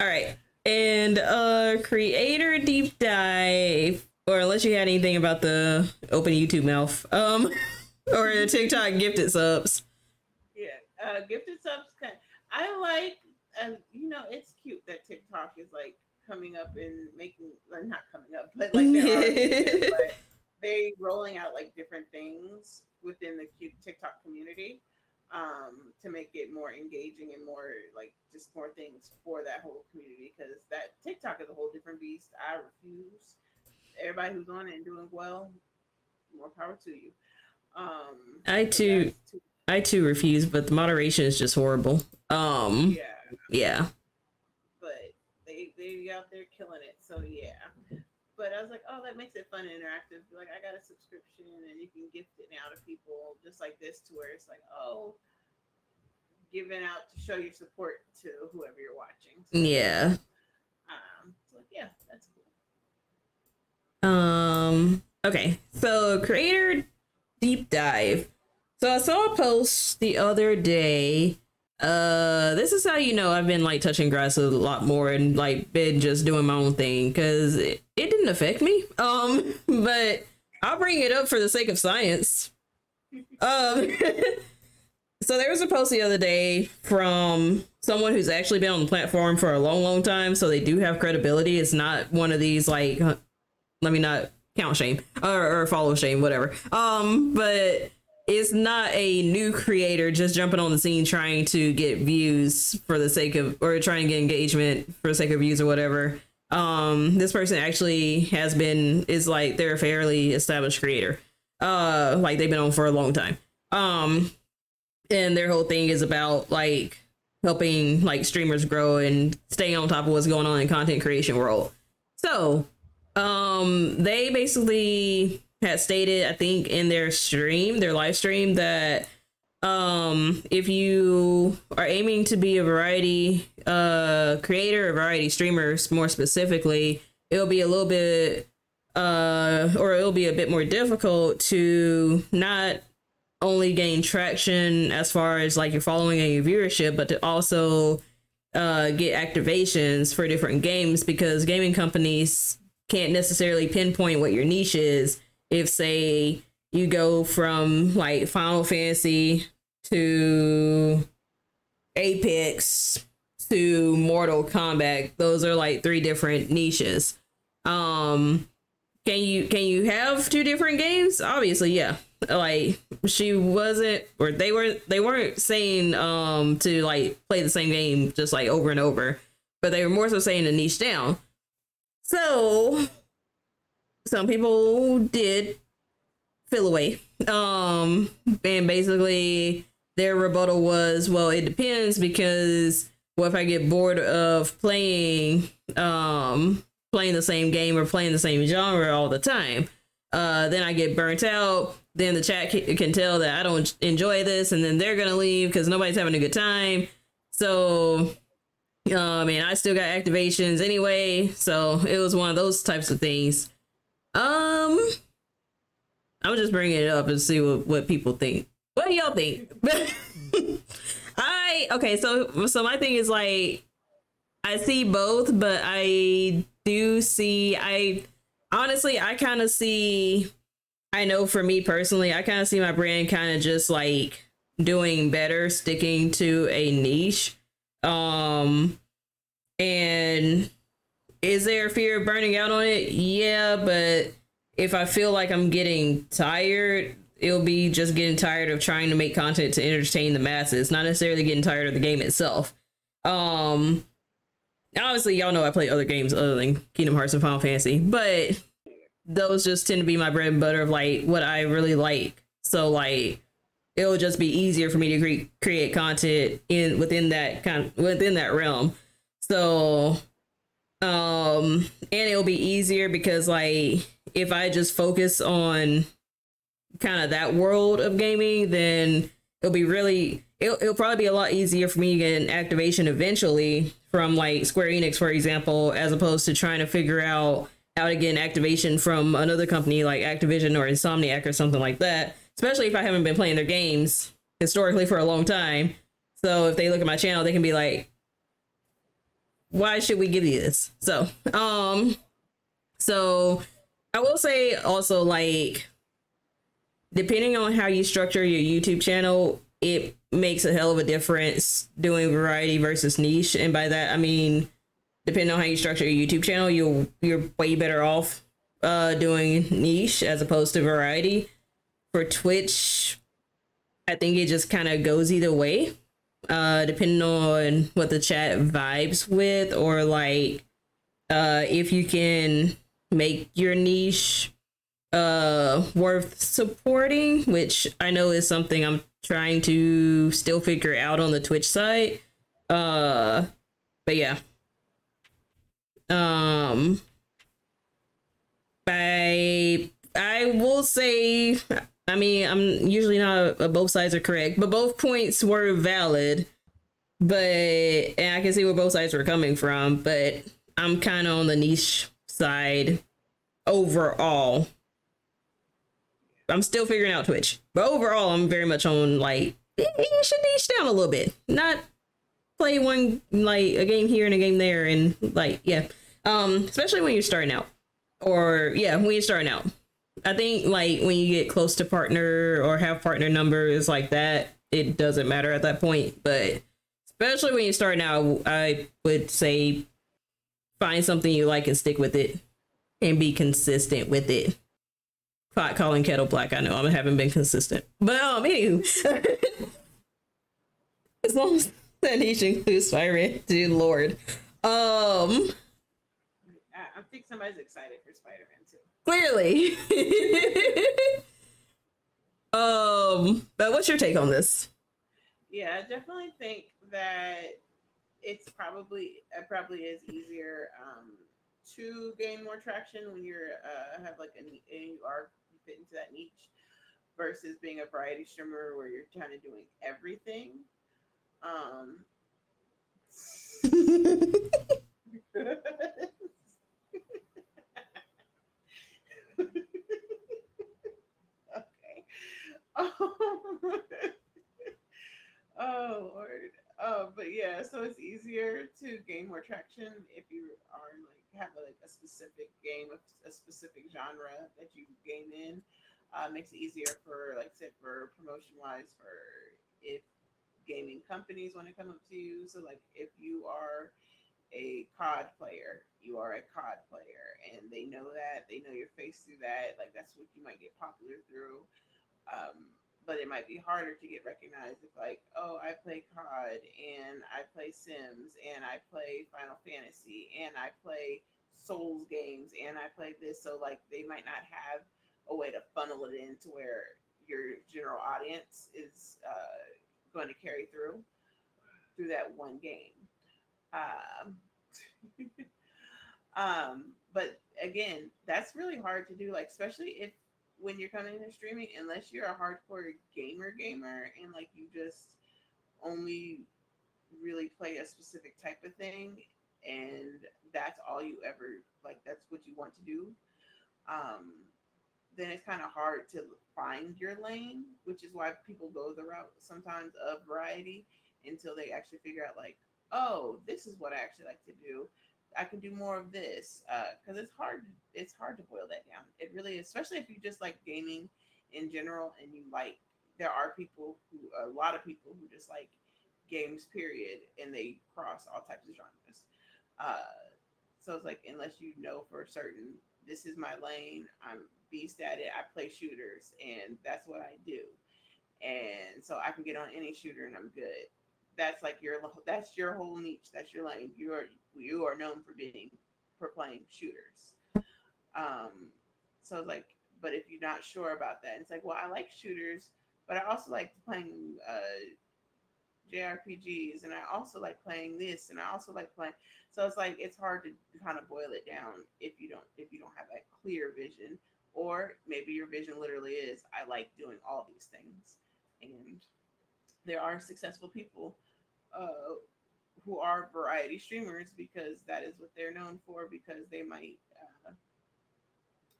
All right. And uh creator deep dive or unless you had anything about the open YouTube mouth. Um or the TikTok gifted subs. Yeah, uh, gifted subs. Kind I like, um, you know, it's cute that TikTok is like coming up and making, well, not coming up, but like they're already, but they rolling out like different things within the TikTok community um to make it more engaging and more like just more things for that whole community because that TikTok is a whole different beast. I refuse. everybody who's on it and doing well, more power to you. Um, I too- I too refuse, but the moderation is just horrible. Um, yeah, yeah. but they they out there killing it. So yeah. But I was like, oh, that makes it fun and interactive. Like I got a subscription and you can gift it now to people just like this to where it's like, oh, giving out to show your support to whoever you're watching. So, Yeah. Um, so yeah, that's cool. Um. Okay. So creator deep dive. So I saw a post the other day. Uh, this is how you know I've been like touching grass a lot more and like been just doing my own thing because it, it didn't affect me. Um, but I'll bring it up for the sake of science. Um. So there was a post the other day from someone who's actually been on the platform for a long, long time. So they do have credibility. It's not one of these like let me not count shame or, or follow shame, whatever. Um, but it's not a new creator just jumping on the scene trying to get views for the sake of or trying to get engagement for the sake of views or whatever. Um, this person actually has been is like they're a fairly established creator. Uh, like they've been on for a long time. Um, and their whole thing is about like helping like streamers grow and staying on top of what's going on in content creation world. So, um, they basically had stated, I think, in their stream, their live stream, that um, if you are aiming to be a variety uh creator, a variety streamer, more specifically, it'll be a little bit uh, or it'll be a bit more difficult to not only gain traction as far as like your following and your viewership, but to also uh, get activations for different games because gaming companies can't necessarily pinpoint what your niche is. If, say, you go from like Final Fantasy to Apex to Mortal Kombat, those are like three different niches. Um, can you can you have two different games? Obviously, yeah like she wasn't or they weren't they weren't saying um to like play the same game just like over and over but they were more so saying to niche down so some people did feel away um and basically their rebuttal was well it depends because well if i get bored of playing um playing the same game or playing the same genre all the time uh then i get burnt out then the chat ca- can tell that I don't enjoy this, and then they're gonna leave because nobody's having a good time. So, um, and I still got activations anyway, so it was one of those types of things. Um, I'm just bringing it up and see what what people think. What do y'all think? I okay, so so my thing is like I see both, but I do see I honestly I kind of see I know for me personally, I kind of see my brand kind of just like doing better sticking to a niche. Um and is there a fear of burning out on it? Yeah, but if I feel like I'm getting tired, it'll be just getting tired of trying to make content to entertain the masses, not necessarily getting tired of the game itself. Um obviously y'all know I play other games other than Kingdom Hearts and Final Fantasy, but those just tend to be my bread and butter of like what I really like. So like it'll just be easier for me to cre- create content in within that kind within that realm. So um and it'll be easier because like if I just focus on kind of that world of gaming then it'll be really it'll, it'll probably be a lot easier for me to get an activation eventually from like Square Enix for example as opposed to trying to figure out how to get an activation from another company like Activision or Insomniac or something like that, especially if I haven't been playing their games historically for a long time. So if they look at my channel, they can be like, why should we give you this? So, um, so I will say also like, depending on how you structure your YouTube channel, it makes a hell of a difference doing variety versus niche. And by that, I mean, depending on how you structure your YouTube channel, you'll you're way better off uh doing niche as opposed to variety. For Twitch, I think it just kind of goes either way. Uh depending on what the chat vibes with or like uh if you can make your niche uh worth supporting, which I know is something I'm trying to still figure out on the Twitch side. Uh but yeah. Um I I will say I mean I'm usually not uh, both sides are correct, but both points were valid. But and I can see where both sides were coming from, but I'm kind of on the niche side overall. I'm still figuring out Twitch, but overall, I'm very much on like you should niche down a little bit, not play one like a game here and a game there, and like yeah, um, especially when you're starting out, or yeah, when you're starting out. I think like when you get close to partner or have partner numbers like that, it doesn't matter at that point, but especially when you're starting out, I would say find something you like and stick with it and be consistent with it. Pot calling kettle black. I know I haven't been consistent, but um, anywho, as long as that niche includes Spider-Man, dear Lord. Um, think somebody's excited for Spider Man too. clearly. um, but what's your take on this? Yeah, I definitely think that it's probably it probably is easier um, to gain more traction when you're uh, have like a and you are you fit into that niche versus being a variety streamer where you're kind of doing everything. Um, okay. oh Lord. Oh, but yeah, so it's easier to gain more traction if you are like have like a specific game, a, a specific genre that you game in. Uh, makes it easier for like said for promotion wise for if gaming companies want to come up to you. So like if you are a COD player, you are a COD player, and they know that they know your face through that. Like that's what you might get popular through. Um, but it might be harder to get recognized if like, oh, I play COD and I play Sims and I play Final Fantasy and I play Souls games and I play this. So like they might not have a way to funnel it in to where your general audience is uh, going to carry through through that one game. Um, um, but again, that's really hard to do. Like especially if when you're coming into streaming, unless you're a hardcore gamer gamer and like you just only really play a specific type of thing and that's all you ever like that's what you want to do um then it's kind of hard to find your lane which is why people go the route sometimes of variety until they actually figure out like oh this is what i actually like to do I can do more of this because it's hard. It's hard to boil that down. It really, is, especially if you just like gaming in general, and you like. There are people who, a lot of people who just like games. Period, and they cross all types of genres. Uh, so it's like unless you know for certain, this is my lane. I'm beast at it. I play shooters, and that's what I do. And so I can get on any shooter, and I'm good that's like your that's your whole niche. That's your lane. You you are known for being for playing shooters. Um, so it's like, but if you're not sure about that, it's like, well, I like shooters, but I also like playing uh, JRPGs, and I also like playing this, and I also like playing. So it's like it's hard to kind of boil it down if you don't if you don't have that clear vision, or maybe your vision literally is I like doing all these things, and there are successful people uh, who are variety streamers because that is what they're known for because they might uh,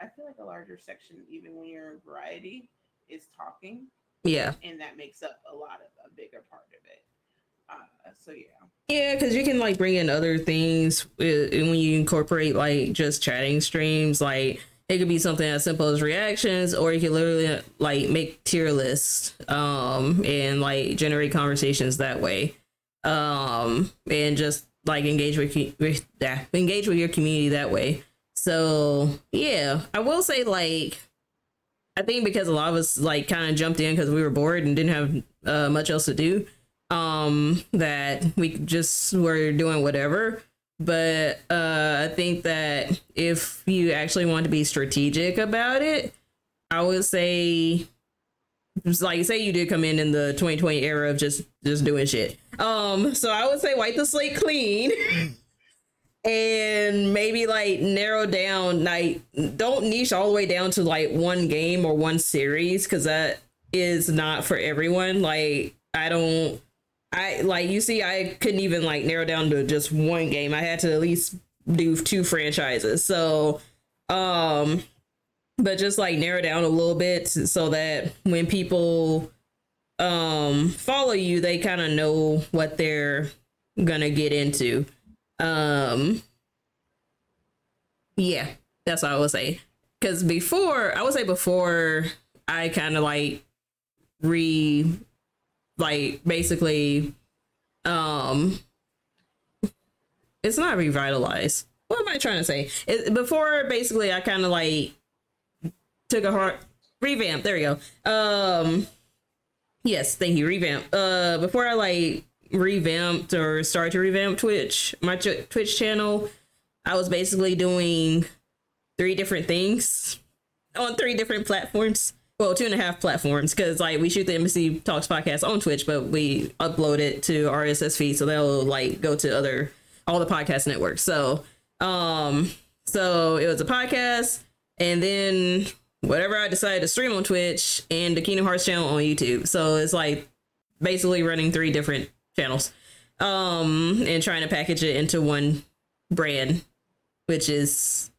i feel like a larger section even when you're in variety is talking Yeah. and that makes up a lot of a bigger part of it uh, so yeah Yeah, because you can like bring in other things uh, when you incorporate like just chatting streams. Like it could be something as simple as reactions, or you can literally like make tier lists, um, and like generate conversations that way, um, and just like engage with with yeah, engage with your community that way. So yeah, I will say like. I think because a lot of us like kind of jumped in because we were bored and didn't have uh, much else to do um that we just were doing whatever but uh, I think that if you actually want to be strategic about it, I would say, like say you did come in in the 2020 era of just just doing shit. Um, so I would say wipe the slate clean. and maybe like narrow down like don't niche all the way down to like one game or one series because that is not for everyone like i don't i like you see i couldn't even like narrow down to just one game i had to at least do two franchises so um but just like narrow down a little bit so that when people um follow you they kind of know what they're gonna get into. Um yeah that's what i would say. Because before i would say before i kind of like re like basically um it's not revitalized. What am i trying to say? It, before basically i kind of like took a hard revamp. There you go. Um yes thank you. Revamp. Uh before i like revamped or started to revamp twitch my ch- twitch channel i was basically doing three different things on three different platforms. Well two and a half platforms because like we shoot the embassy talks podcast on twitch but we upload it to rss feed so they'll like go to other all the podcast networks. So um so it was a podcast and then whatever i decided to stream on twitch and the kingdom hearts channel on youtube. So it's like basically running three different channels um and trying to package it into one brand which is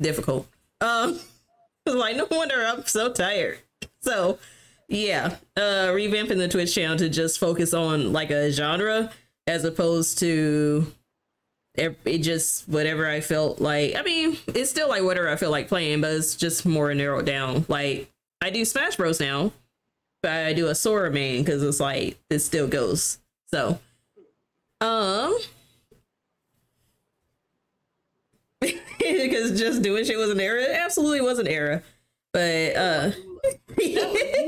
difficult. Um like no wonder i'm so tired. So yeah uh revamping the twitch channel to just focus on like a genre as opposed to it, it just whatever i felt like i mean it's still like whatever i feel like playing but it's just more narrowed down. Like i do smash bros now but i do a sora main because it's like it still goes. So um because just doing shit was an era. It absolutely was an era. But uh was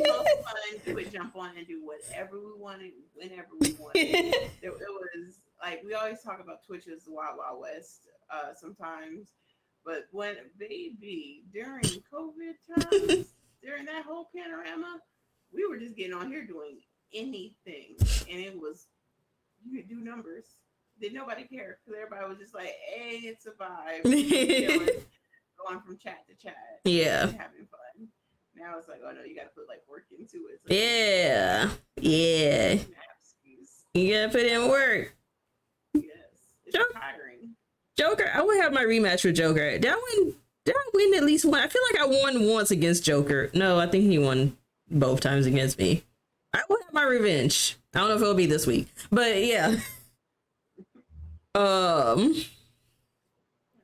so fun to jump on and do whatever we wanted, whenever we wanted. it, it was like we always talk about Twitch as the Wild Wild West uh, sometimes, but when baby during COVID times, during that whole panorama, we were just getting on here doing anything, and it was you could do numbers. Did nobody care because everybody was just like, "Hey, it's a vibe." going from chat to chat, yeah having fun. Now it's like, oh no, you got to put like work into it. Like, yeah yeah you gotta put in work Sure. tiring. Joker, I would have my rematch with Joker. Did I win? Did I win at least one? I feel like I won once against Joker. No, I think he won both times against me. I will have my revenge. I don't know if it'll be this week, but yeah. Um,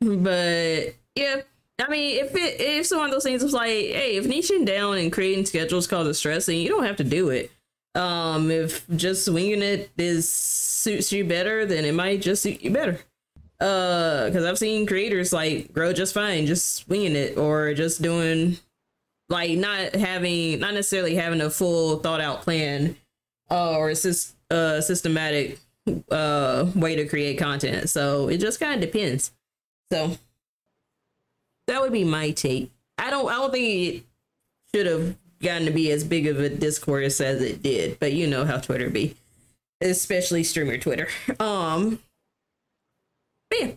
but yeah, I mean, if it if it's one of those things, it's like, hey, if niching down and creating schedules causes stress, then you don't have to do it. Um, if just swinging it is suits you better, then it might just suit you better. Uh because i've seen creators like grow just fine just swinging it or just doing like not having not necessarily having a full thought out plan uh, or a sys- uh, systematic uh way to create content. So it just kind of depends. So that would be my take. I don't i don't think it should have gotten to be as big of a discourse as it did but you know how twitter be especially streamer twitter um yeah.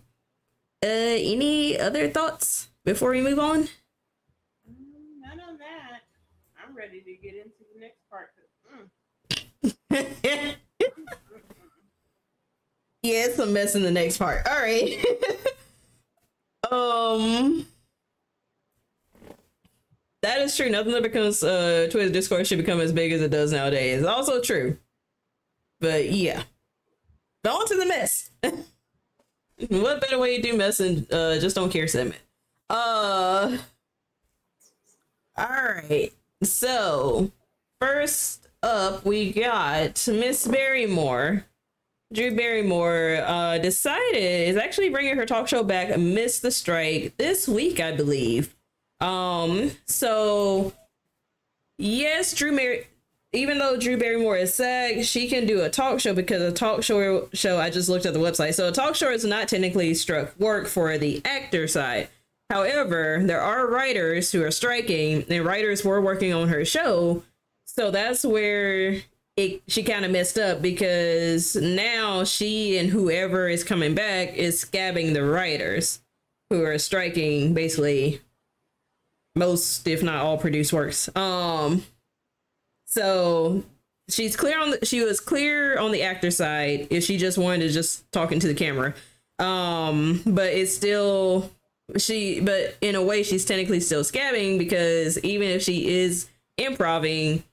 Uh, any other thoughts before we move on? None on that. I'm ready to get into the next part. mm, yeah, it's a mess in the next part. All right. um, that is true. Nothing that becomes uh Twitter Discord should become as big as it does nowadays. Also true. But yeah, on to the mess. what better way to do mess than uh just don't care segment? Uh. All right. So first up, we got Miss Barrymore. Drew Barrymore uh, decided is actually bringing her talk show back, Miss the Strike, this week, I believe. Um, so yes, Drew Mary, even though Drew Barrymore is SAG, she can do a talk show because a talk show show I just looked at the website. So a talk show is not technically struck work for the actor side. However, there are writers who are striking, and writers were working on her show. So that's where it she kind of messed up because now she and whoever is coming back is scabbing the writers who are striking basically most if not all produced works. Um so she's clear on the, she was clear on the actor side if she just wanted to just talk into the camera. Um but it's still she but in a way she's technically still scabbing because even if she is improving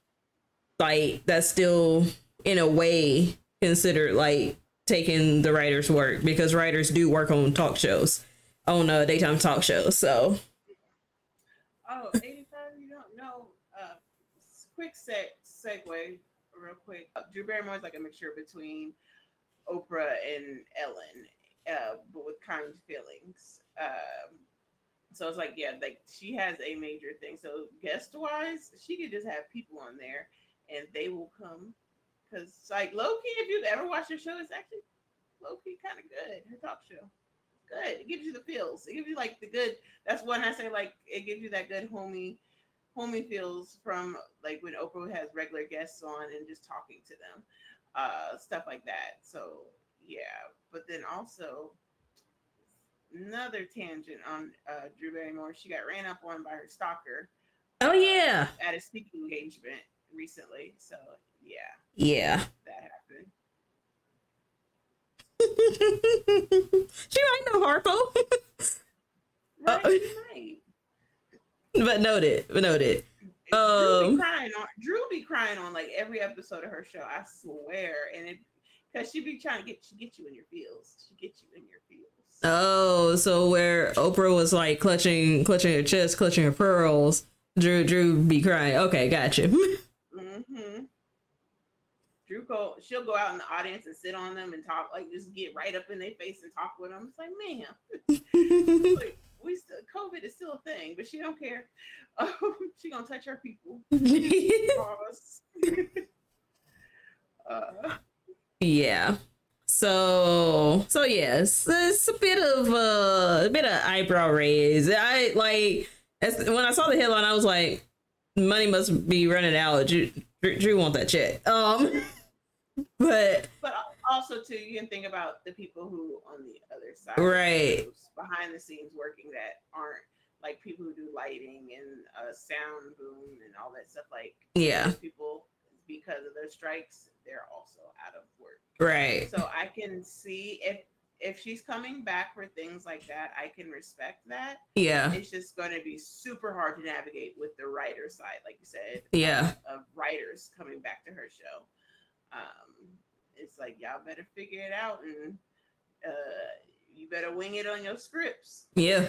like that's still in a way considered like taking the writer's work because writers do work on talk shows on uh, daytime talk shows so Oh, 85, you don't know. Uh, s- quick seg- segue, real quick. Drew Barrymore is like a mixture between Oprah and Ellen, uh, but with kind feelings. Um, so it's like, yeah, like she has a major thing. So guest wise, she could just have people on there and they will come. Because, like, low key, if you've ever watched her show, it's actually low key kind of good. Her talk show. Good. It gives you the feels. It gives you like the good that's when I say like it gives you that good homey homey feels from like when Oprah has regular guests on and just talking to them. Uh stuff like that. So yeah. But then also another tangent on uh Drew Barrymore. She got ran up on by her stalker oh yeah at a speaking engagement recently. So yeah, yeah that happened. she might know harpo Right, Uh, she might. but noted but noted Drew Um, be crying on Drew be crying on like every episode of her show. I swear, and it because she be trying to get she get you in your feels. She get you in your feels. oh so where oprah was like clutching clutching her chest clutching her pearls drew drew be crying okay gotcha Mm-hmm. Drew go she'll go out in the audience and sit on them and talk like just get right up in their face and talk with them. It's like man, like, we still COVID is still a thing, but she don't care. Um, she gonna touch her people. all of us. uh, Yeah. So so yes, it's a bit of uh, a bit of eyebrow raise. I like as, when I saw the headline, I was like, money must be running out. Drew, Drew, Drew want that check. Um, but but also too, you can think about the people who on the other side, Right. behind the scenes working that aren't like people who do lighting and uh, sound boom and all that stuff. Like yeah, those people, because of their strikes, they're also out of work. right. So I can see if if she's coming back for things like that, I can respect that. Yeah, It's just going to be super hard to navigate with the writer side, like you said. Yeah. Of writers coming back to her show. Um, it's like y'all better figure it out and uh, you better wing it on your scripts. yeah.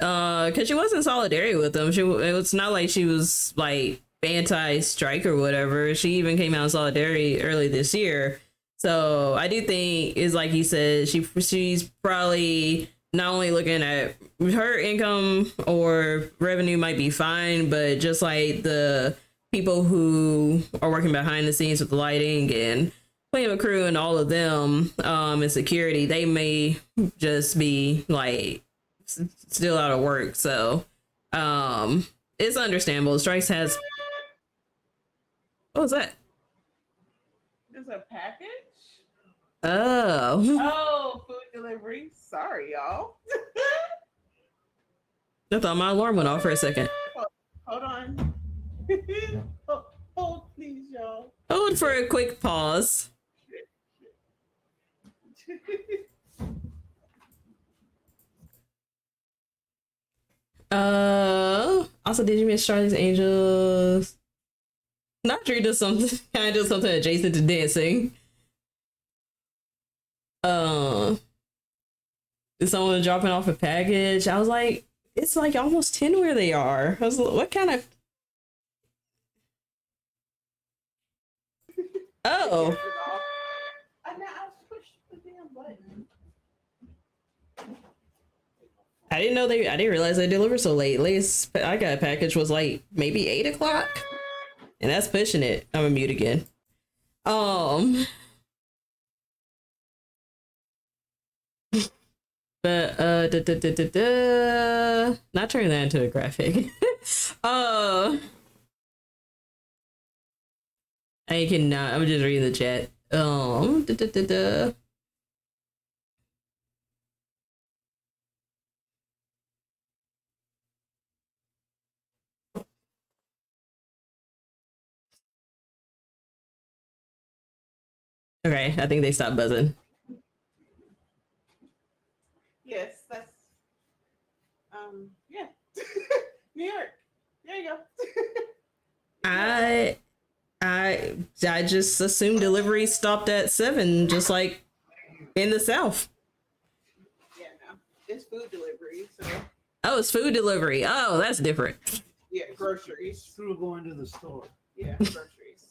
Uh, cause she was in solidarity with them. She it was not like she was like anti-strike or whatever. She even came out in solidarity early this year. So I do think is like you said, she she's probably not only looking at her income or revenue might be fine, but just like the people who are working behind the scenes with the lighting and playing a crew and all of them um and security, they may just be like s- still out of work. So um it's understandable. Strikes has what was that? There's a package. Oh. Oh, food delivery. Sorry, y'all. I thought my alarm went off for a second. Hold on. hold, hold, please, y'all. Hold for a quick pause. Uh also did you miss Charlie's Angels? Not Drew does something kind of something adjacent to dancing. Uh is someone dropping off a package? I was like, it's like almost 10 where they are. I was like, what kind of Oh. I know I pushed the damn button. I didn't know they. I didn't realize they deliver so late. Latest I got a package was like maybe eight o'clock. and that's pushing it. I'm gonna mute again. Um, but uh, da, da, da, da, da. not turning that into a graphic. uh, I cannot. I'm just reading the chat. Um, da, da, da, da. Okay, I think they stopped buzzing. Yes, that's um yeah. New York. There you go. I I I just assumed delivery stopped at seven, just like in the south. yeah, no. It's food delivery, so Oh, it's food delivery. Oh, that's different. yeah, groceries. Through going to the store. Yeah, groceries.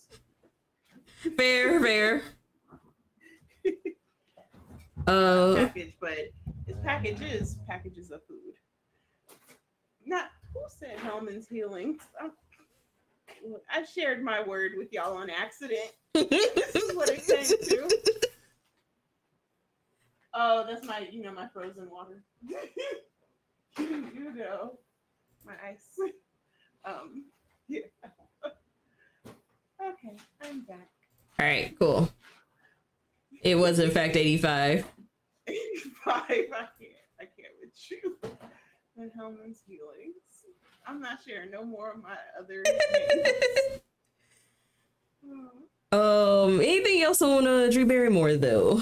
Fair, fair. Uh, package, but it's packages, packages of food. Not who said Hellman's Healing? I'm- I shared my word with y'all on accident. This is what it came to. Oh, that's my, you know, my frozen water. you know, my ice. Um, yeah. okay, I'm back. All right, cool. It was in fact 85. 85. I can't. I can't with you. And Hellman's Healings. I'm not sharing no more of my other. Oh. Um, anything else on uh, Drew Barrymore though?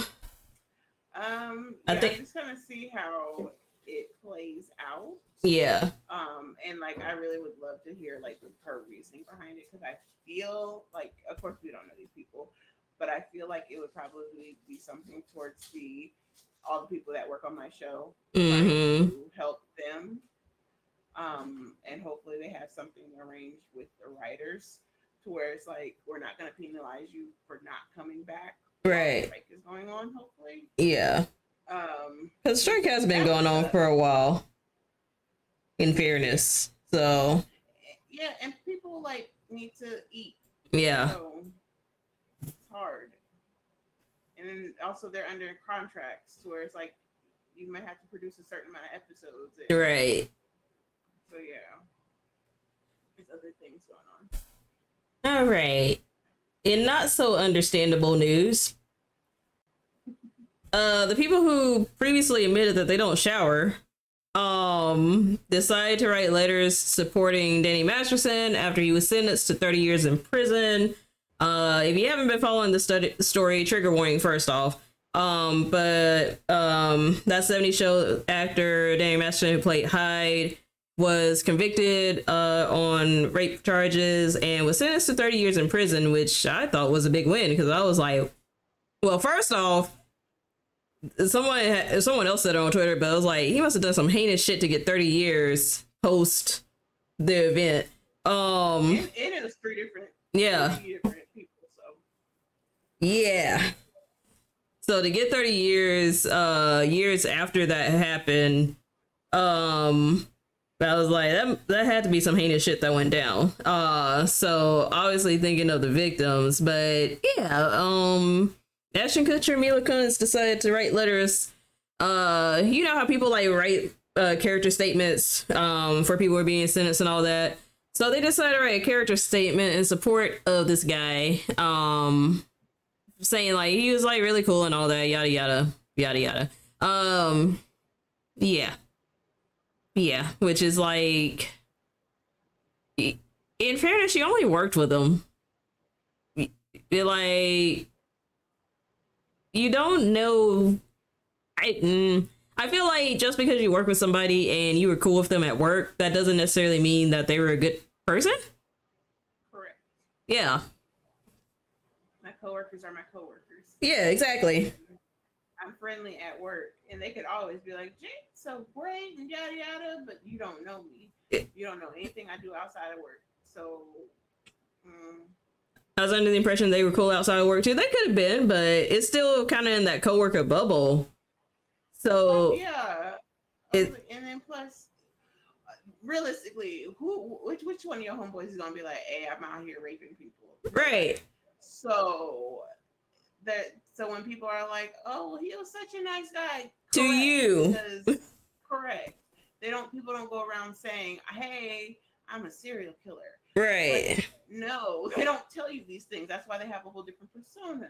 Um, I yeah, think- I'm just gonna see how it plays out. Yeah, Um, and like I really would love to hear like her reasoning behind it because I feel like, of course, we don't know these people, but I feel like it would probably be something towards the all the people that work on my show mm-hmm. to help them. Um, and hopefully they have something arranged with the writers to where it's like we're not gonna penalize you for not coming back. Right. Strike is going on, hopefully. Yeah, Um, because strike has been going on for a while. In fairness, so yeah, and people like need to eat. yeah, So it's hard. And then also they're under contracts where it's like you might have to produce a certain amount of episodes. and- right. So yeah. There's other things going on. All right. In not so understandable news, uh, the people who previously admitted that they don't shower, um, decided to write letters supporting Danny Masterson after he was sentenced to 30 years in prison. Uh, if you haven't been following the study story, trigger warning first off. Um, but um, that 70 show actor Danny Masterson who played Hyde was convicted uh, on rape charges and was sentenced to 30 years in prison, which I thought was a big win because I was like, well, first off, someone someone else said it on Twitter, but I was like, he must have done some heinous shit to get 30 years post the event. Um, And it is three different, yeah. three different Yeah. So to get 30 years, uh, years after that happened, um, I was like, that that had to be some heinous shit that went down. Uh, so obviously thinking of the victims, but yeah, um, Ashton Kutcher, Mila Kunis decided to write letters. Uh, you know how people like write uh, character statements, um, for people who are being sentenced and all that. So they decided to write a character statement in support of this guy. Um, saying like he was like really cool and all that yada yada yada yada. Um yeah. Yeah which is like in fairness she only worked with him. Like you don't know i mm, i feel like just because you work with somebody and you were cool with them at work that doesn't necessarily mean that they were a good person. Correct. yeah coworkers are my coworkers. yeah exactly I'm friendly at work, and they could always be like, "Jake, so great," and yada yada. But you don't know me. You don't know anything I do outside of work. So, mm, I was under the impression they were cool outside of work too. They could have been, but it's still kind of in that coworker bubble. So yeah. It- and then plus, realistically, who which which one of your homeboys is gonna be like, hey, I'm out here raping people? Right. So that so when people are like, oh, he was such a nice guy To you. because correct. They don't people don't go around saying, hey, I'm a serial killer. Right. No, they don't tell you these things. That's why they have a whole different persona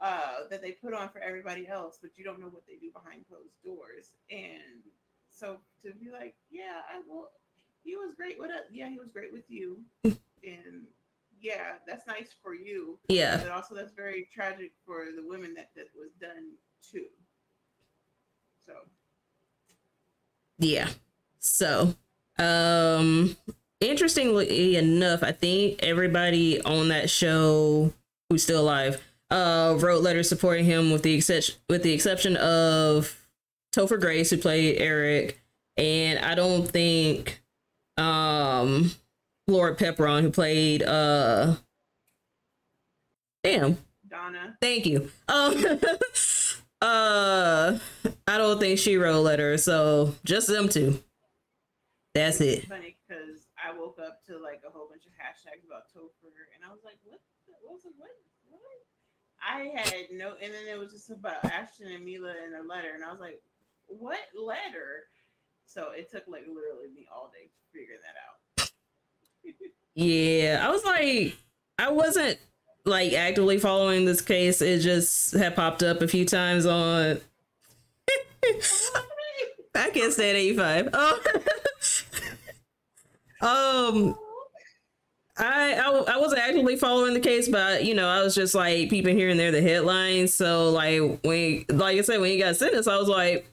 uh, that they put on for everybody else, but you don't know what they do behind closed doors. And so to be like, yeah, I will. He was great with us. Yeah, he was great with you. and yeah, that's nice for you. Yeah. But also, that's very tragic for the women that that was done to. So Yeah. So, um, interestingly enough, I think everybody on that show who's still alive uh wrote letters supporting him with the exception with the exception of Topher Grace who played Eric and I don't think um Laura Prepon who played uh damn Donna, Thank you. Um, uh, I don't think she wrote a letter, so just them two. That's it's it. funny because I woke up to like a whole bunch of hashtags about Topher, and I was like, what? The, what was it? What? What? I had no, and then it was just about Ashton and Mila in a letter, and I was like, what letter? So it took like literally me all day to figure that out. Yeah, I was like, I wasn't like actively following this case. It just had popped up a few times on. I can't stay at eighty five. Oh. um. I, I I wasn't actively following the case, but you know I was just like peeping here and there the headlines. So like when like I said when he got sentenced, I was like,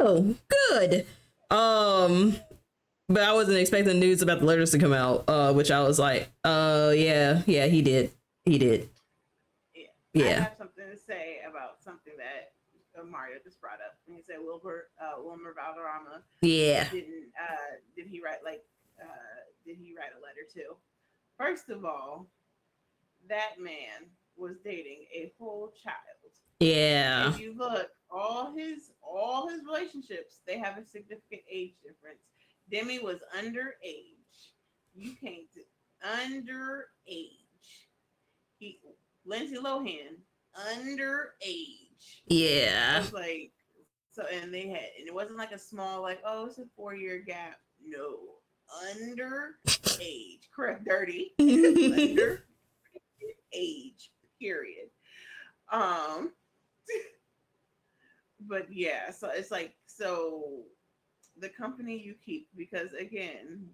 oh, good. Um, but I wasn't expecting news about the letters to come out. Uh, which I was like, uh, yeah, yeah, he did, he did. Yeah. I Yeah, have something to say about something that uh, Mario just brought up. And he said Wilbur uh, Wilmer Valderrama yeah, didn't uh, did he write like uh, did he write a letter too? First of all, that man was dating a whole child. yeah, If you look, all his all his relationships, they have a significant age difference. Demi was underage. You can't underage. He Lindsay Lohan underage. Yeah, like, so, and they had, and it wasn't like a small, like, oh, it's a four year gap. No, underage, correct, dirty, under age, period. Um, but yeah, so it's like, so the company you keep, because again,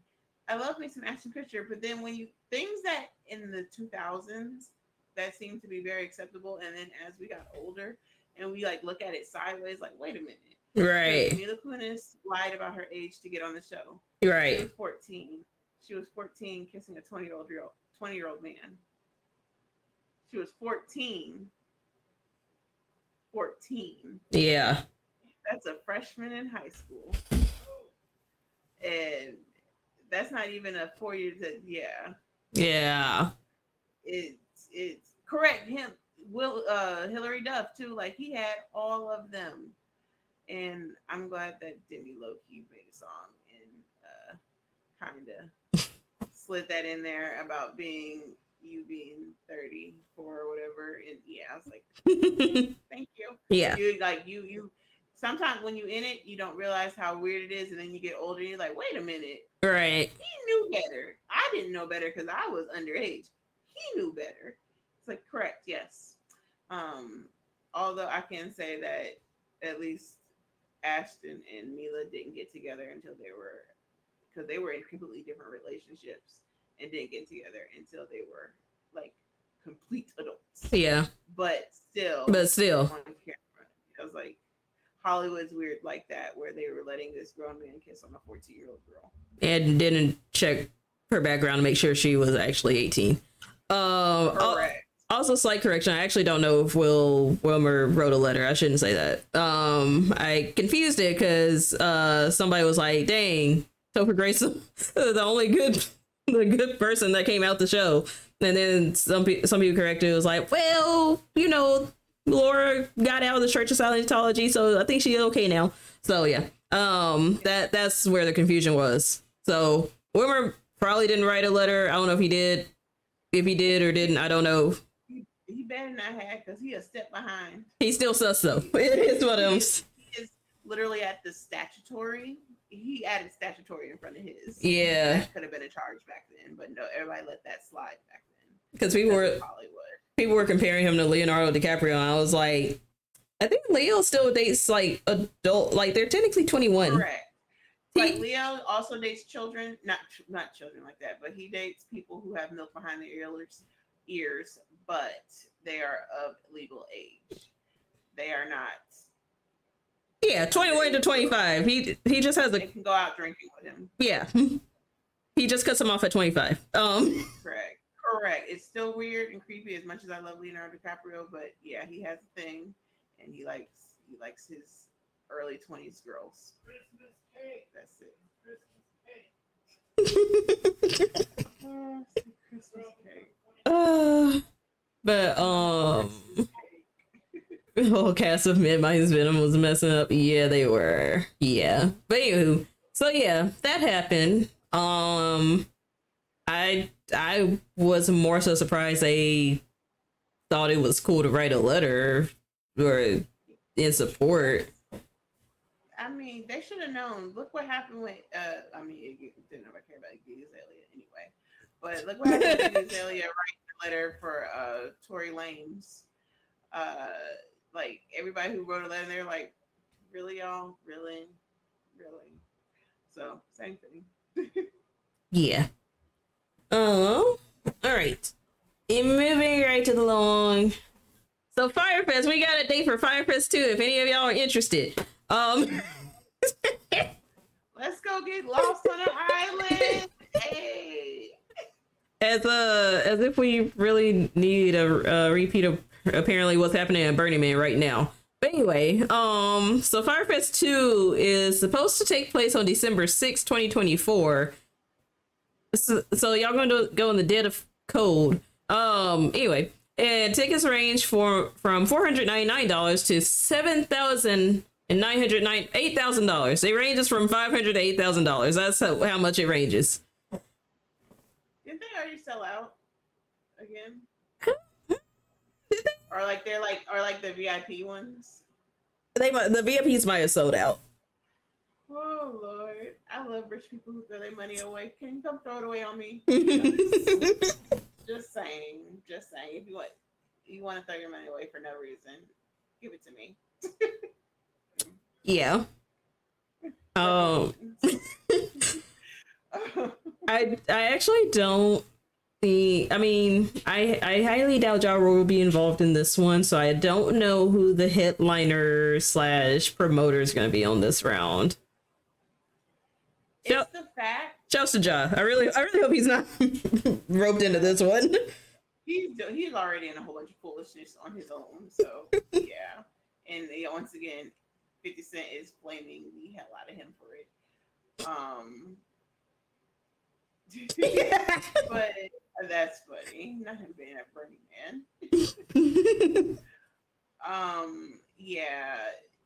I love me some Ashton Kutcher, but then when you things that in the 2000s that seemed to be very acceptable, and then as we got older and we like look at it sideways, like, wait a minute. right, Mila Kunis lied about her age to get on the show. Right, she was 14. She was 14 kissing a 20 year old 20 year old man. She was 14. 14. yeah, That's a freshman in high school. And that's not even a four year to yeah. yeah, It's it's correct. Him Will uh Hilary Duff too. Like he had all of them. And I'm glad that Demi Lovato made a song and uh kind of slid that in there about being you being 34 or whatever. And yeah, I was like, thank you. yeah, You like you you sometimes when you in it, you don't realize how weird it is, and then you get older, you're like, wait a minute, right, he knew better. I didn't know better because I was underage. He knew better. It's like correct, yes. Um, although I can say that at least Ashton and Mila didn't get together until they were because they were in completely different relationships and didn't get together until they were like complete adults. yeah, But still, but still, on camera. I was like, Hollywood's weird like that, where they were letting this grown man kiss on a 14 year old girl. and didn't check her background to make sure she was actually eighteen. Um, al- Correct. also slight correction i actually don't know if will wilmer wrote a letter i shouldn't say that um i confused it because uh somebody was like dang topher grace the only good the good person that came out the show and then some people some people corrected it was like well you know laura got out of the church of scientology so i think she's okay now so yeah um that that's where the confusion was So Wilmer probably didn't write a letter. I don't know if he did. If he did or didn't, I don't know. He, he better not have because he a step behind. He still sus though. It is what of He is, he is literally at the statutory. He added statutory in front of his. Yeah, That could have been a charge back then, but no, everybody let that slide back then. because people That's were Hollywood. People were comparing him to Leonardo DiCaprio. And I was like, I think Leo still dates like adult, like they're technically twenty one. Correct. He- Like Leo also dates children, not not children like that, but he dates people who have milk behind their ears, ears, but they are of legal age. They are not. Yeah, twenty one to twenty five. He he just has They a can go out drinking with him. yeah. He just cuts him off at twenty five. Um. Correct. Correct. It's still weird and creepy as much as I love Leonardo DiCaprio, but yeah, he has a thing, and he likes he likes his early twenties girls. Christmas cake, That's it. Christmas cake. Christmas cake. uh, but um. The whole cast of Mid Minds Venom was messing up. Yeah, they were. Yeah. But anywho, so yeah, that happened. Um I I was more so surprised they thought it was cool to write a letter or in support. I mean, they should have known. Look what happened with. Uh, I mean, it, didn't ever care about Iggy Azalea anyway. But look what happened with Iggy Azalea writing a letter for uh, Tory Lanez. Uh, like everybody who wrote a letter, they're like, "Really, y'all? Really, really?" So same thing. Yeah. Oh, all right. And moving right to the long. So Firefest, we got a date for Firefest too. If any of y'all are interested. Um. Let's go get lost on an island. Hey. as uh as if we really need a, a repeat of apparently what's happening at Burning Man right now. But anyway, um, so Firefest 2 is supposed to take place on December sixth, 2024. So, so y'all going to go in the dead of cold. Um, anyway, and tickets range for from $499 to $7,000 and nine hundred nine eight thousand dollars. It ranges from five hundred to eight thousand dollars. That's how, how much it ranges. Didn't they already sell out again? or like they're like or like the VIP ones? They might- the VIPs might have sold out. Oh Lord, I love rich people who throw their money away. Can you come throw it away on me? just saying, just saying. If you want, you want to throw your money away for no reason, give it to me. yeah. Um, I I actually don't think. I mean, I I highly doubt Ja Rule will be involved in this one, so I don't know who the headliner slash promoter is going to be on this round. It's the fact Shouts to Ja. I really I really hope he's not roped into this one. he's he's already in a whole bunch of foolishness on his own. So yeah, and yeah, once again, Fifty Cent is blaming the hell out of him for it. Um, but that's funny. Not him being at Burning Man. Um, yeah,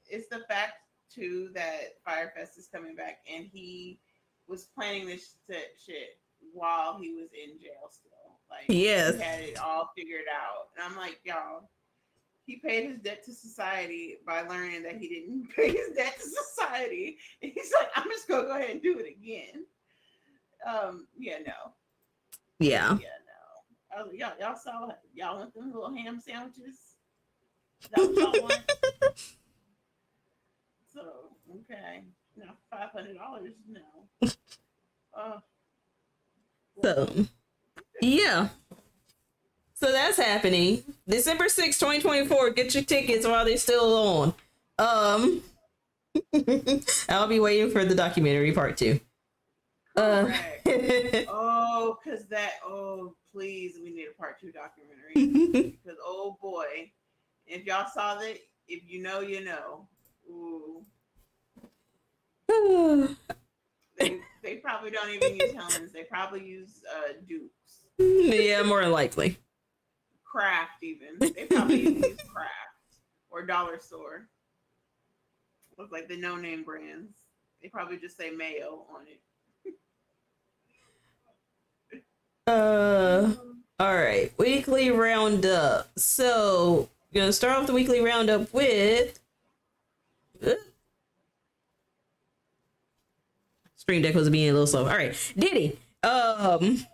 it's the fact too that Firefest is coming back, and he was planning this shit- while he was in jail still. Like, Yes. he had it all figured out, and I'm like, y'all. He paid his debt to society by learning that he didn't pay his debt to society. And he's like, I'm just gonna go ahead and do it again. Um, yeah, no. yeah. Yeah, no. I was, y'all, y'all saw y'all want them little ham sandwiches. That y'all want? so okay, now five hundred dollars. No. Uh, So, yeah. So that's happening. December sixth, 2024. Get your tickets while they're still on. Um I'll be waiting for the documentary part two. Uh oh, cause that. Oh, please, we need a part two documentary. because oh boy, if y'all saw that, if you know, you know. Ooh, they, they probably don't even use helmets. They probably use uh, dukes. yeah, more likely. Kraft even. They probably use Kraft or Dollar Store. Look like the no name brands. They probably just say Mayo on it. Uh, all right, weekly roundup. So, gonna start off the weekly roundup with. uh, Stream Deck was being a little slow. All right, Diddy. Um,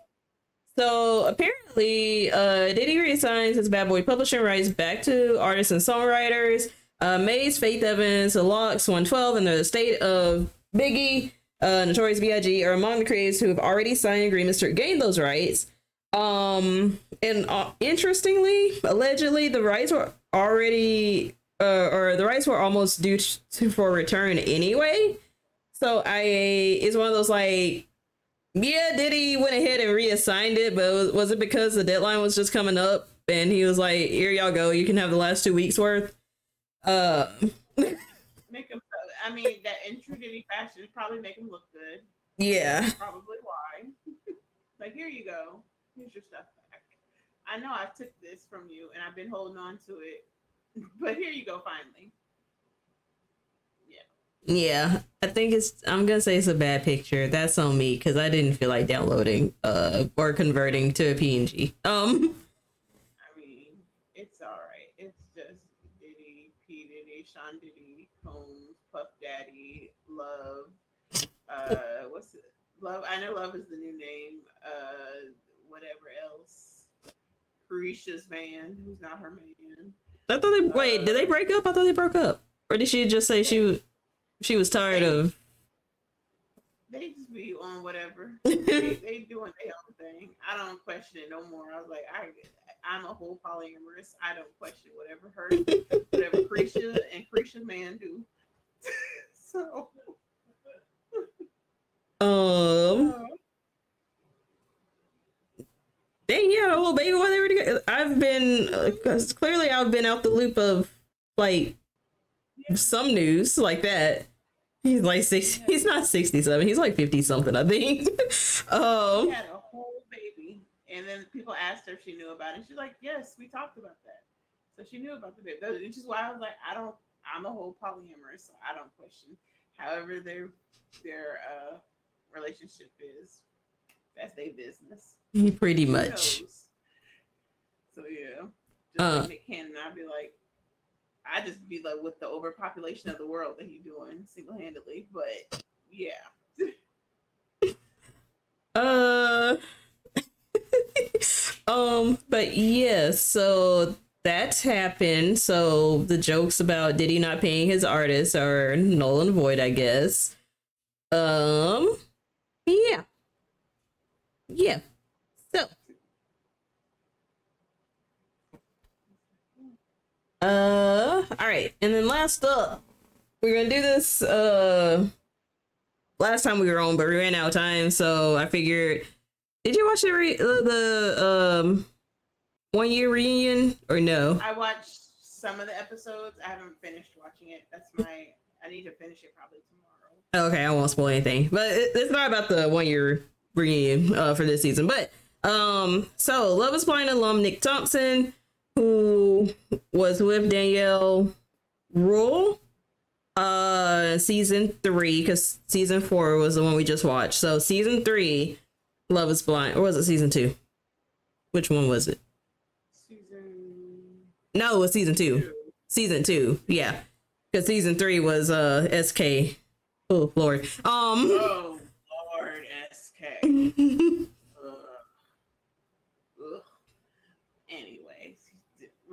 so apparently, uh, Diddy reassigns his Bad Boy publishing rights back to artists and songwriters. Uh, Mase, Faith Evans, LOX, 112, and the state of Biggie, uh, Notorious B.I.G. are among the creators who have already signed agreements to gain those rights. Um, and uh, interestingly, allegedly, the rights were already, uh, or the rights were almost due to, for return anyway. So I, it's one of those like, yeah, Diddy went ahead and reassigned it, but was, was it because the deadline was just coming up and he was like, here y'all go, you can have the last two weeks worth? Uh, Make him. I mean, that in true Diddy fashion probably make him look good. yeah. Probably why. like, here you go. Here's your stuff back. I know I took this from you and I've been holding on to it, but here you go. Finally. Yeah, I think it's. I'm gonna say it's a bad picture. That's on me because I didn't feel like downloading uh or converting to a PNG. Um, I mean, it's all right. It's just Diddy, P Diddy, Sean Diddy, Combs, Puff Daddy, Love. Uh, what's it? Love? I know Love is the new name. Uh, whatever else. Caresha's man, who's not her man. I thought they wait. Did they break up? I thought they broke up, or did she just say she was she was tired of? They just be on whatever. they, they doing their own thing. I don't question it no more. I was like, I, I'm a whole polyamorous. I don't question whatever her, whatever Caresha and Caresha's man do. so, Um, uh, dang yeah, well, baby, what they were together. I've been because clearly I've been out the loop of like some news like that. He's like six. He's not sixty-seven. He's like fifty something, I think. um, she had a whole baby, and then people asked her if she knew about it. She's like, "Yes, we talked about that." So she knew about the baby. Which is why I was like, "I don't. I'm a whole polyamorous, so I don't question. However, their their uh relationship is, that's their business." pretty much. So yeah, just Uh. like Nick Cannon, I'd be like, I just be like with the overpopulation of the world that he's doing single handedly. But yeah, Uh um but yeah, so that's happened. So the jokes about Diddy not paying his artists are null and void, I guess. Um yeah. Yeah. So uh all right. And then last up, we're gonna do this uh last time we were on, but we ran out of time, so I figured. Did you watch the re- uh, the um one year reunion or no? I watched some of the episodes. I haven't finished watching it. That's my. I need to finish it probably tomorrow. Okay, I won't spoil anything, but it, it's not about the one year reunion uh, for this season. But um, so Love Is Blind alum Nick Thompson, who was with Danielle Ruhl, uh, season three, because season four was the one we just watched. So season three, Love Is Blind, or was it season two? Which one was it? Season No, it was season two. two. Season two, yeah, because season three was uh SK. Oh Lord, um. Oh Lord, SK.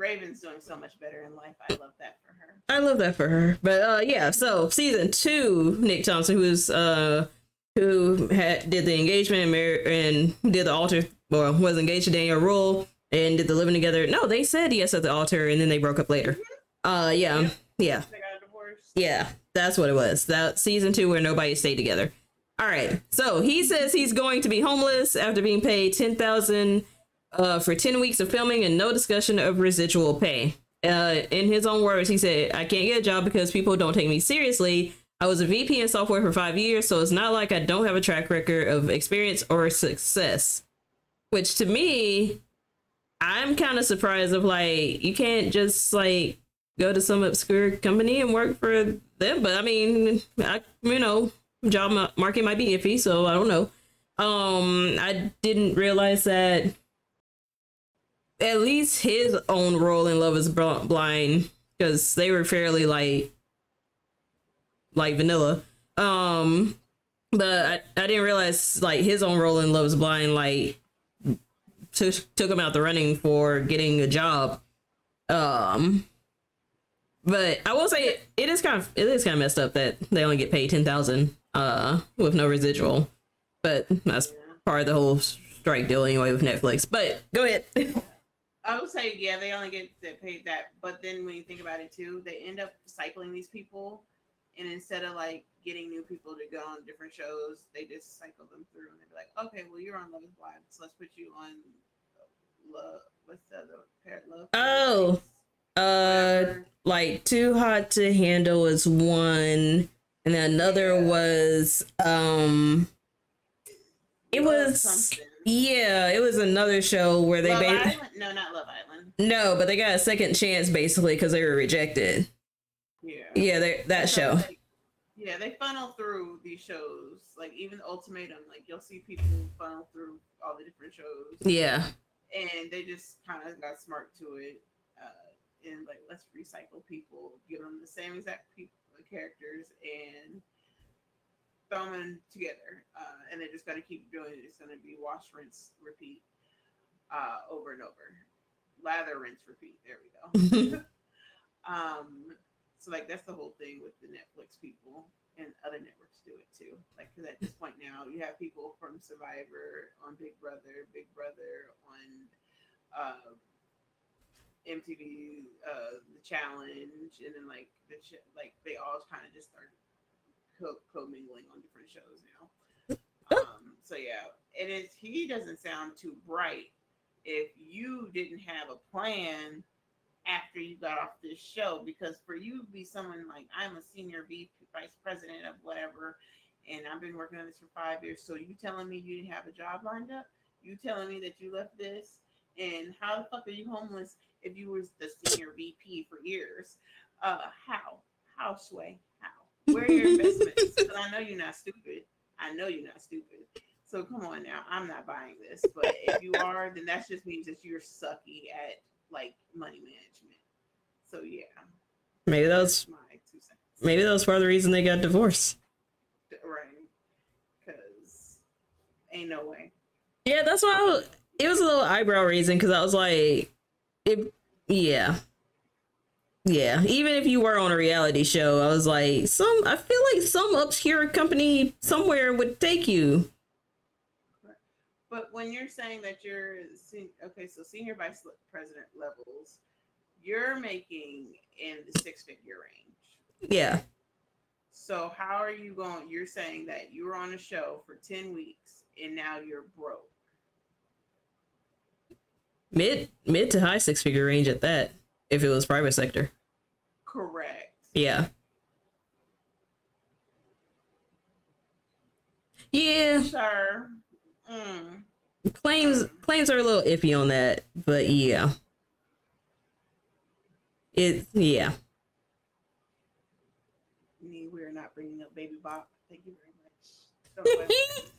Raven's doing so much better in life. I love that for her. I love that for her. But uh yeah, so season two, Nick Thompson, who's uh who had did the engagement and mar- and did the altar or was engaged to Danielle Ruhl and did the living together. No, they said yes at the altar and then they broke up later. Uh yeah. Yeah. They got a divorce. Yeah, that's what it was. That season two where nobody stayed together. All right. So he says he's going to be homeless after being paid ten thousand uh, for ten weeks of filming and no discussion of residual pay. Uh, in his own words, he said, "I can't get a job because people don't take me seriously. I was a VP in software for five years, so it's not like I don't have a track record of experience or success." Which to me, I'm kind of surprised of like you can't just like go to some obscure company and work for them. But I mean, I, you know, job market might be iffy, so I don't know. Um, I didn't realize that at least his own role in Love is Blind because they were fairly like like vanilla. Um, but I, I didn't realize like his own role in Love is Blind like took took him out the running for getting a job. Um, but I will say it is kind of it is kind of messed up that they only get paid ten thousand uh with no residual. But that's part of the whole strike deal anyway with Netflix. But go ahead. I would say, yeah, they only get paid that. But then when you think about it too, they end up cycling these people, and instead of like getting new people to go on different shows, they just cycle them through, and they're like, okay, well, you're on Love is Blind, so let's put you on Love. What's the other pair? Love. Oh, Uh, like too hot to handle is one, and then another Yeah. was um, it Love was something. Yeah, it was another show where they Love ba- Island? No, not Love Island. no, but they got a second chance basically because they were rejected. Yeah. Yeah, they, that So, show. like, yeah, they funnel through these shows. Like even Ultimatum, like you'll see people funnel through all the different shows. Yeah, and they just kind of got smart to it uh, and like let's recycle people give them the same exact people characters and in together uh, and they just got to keep doing it. It's going to be wash rinse repeat uh, over and over. Lather rinse repeat. There we go. Um so like that's the whole thing with the netflix people and other networks do it too. Like because at this point now you have people from survivor on big brother big brother on uh, mtv uh, the challenge and then like the ch- like they all kind of just started co- co-mingling on different shows now um so yeah and it is he doesn't sound too bright if you didn't have a plan after you got off this show because for you to be someone like I'm a senior VP vice president of whatever and I've been working on this for five years. So you telling me you didn't have a job lined up? You telling me that you left this? And how the fuck are you homeless if you was the senior VP for years? Uh how? How sway? Where are your investments? 'Cause I know you're not stupid. I know you're not stupid. So come on now, I'm not buying this. But if you are, then that just means that you're sucky at like money management. So yeah, maybe that's my two cents. maybe that was part of the reason they got divorced. Right. Because ain't no way. Yeah, that's why I was, it was a little eyebrow raising because I was like, it, yeah, yeah. Even if you were on a reality show, I was like, some. I feel like some obscure company somewhere would take you. But when you're saying that you're okay, so senior vice president levels, you're making in the six figure range. Yeah, So how are you going? You're saying that you were on a show for ten weeks and now you're broke. mid mid to high six figure range at that. If it was private sector, Correct. yeah, yeah. Sure. Mm. Claims claims are a little iffy on that, but yeah, it yeah. Me, we're not bringing up Baby Bop. Thank you very much. Don't let him-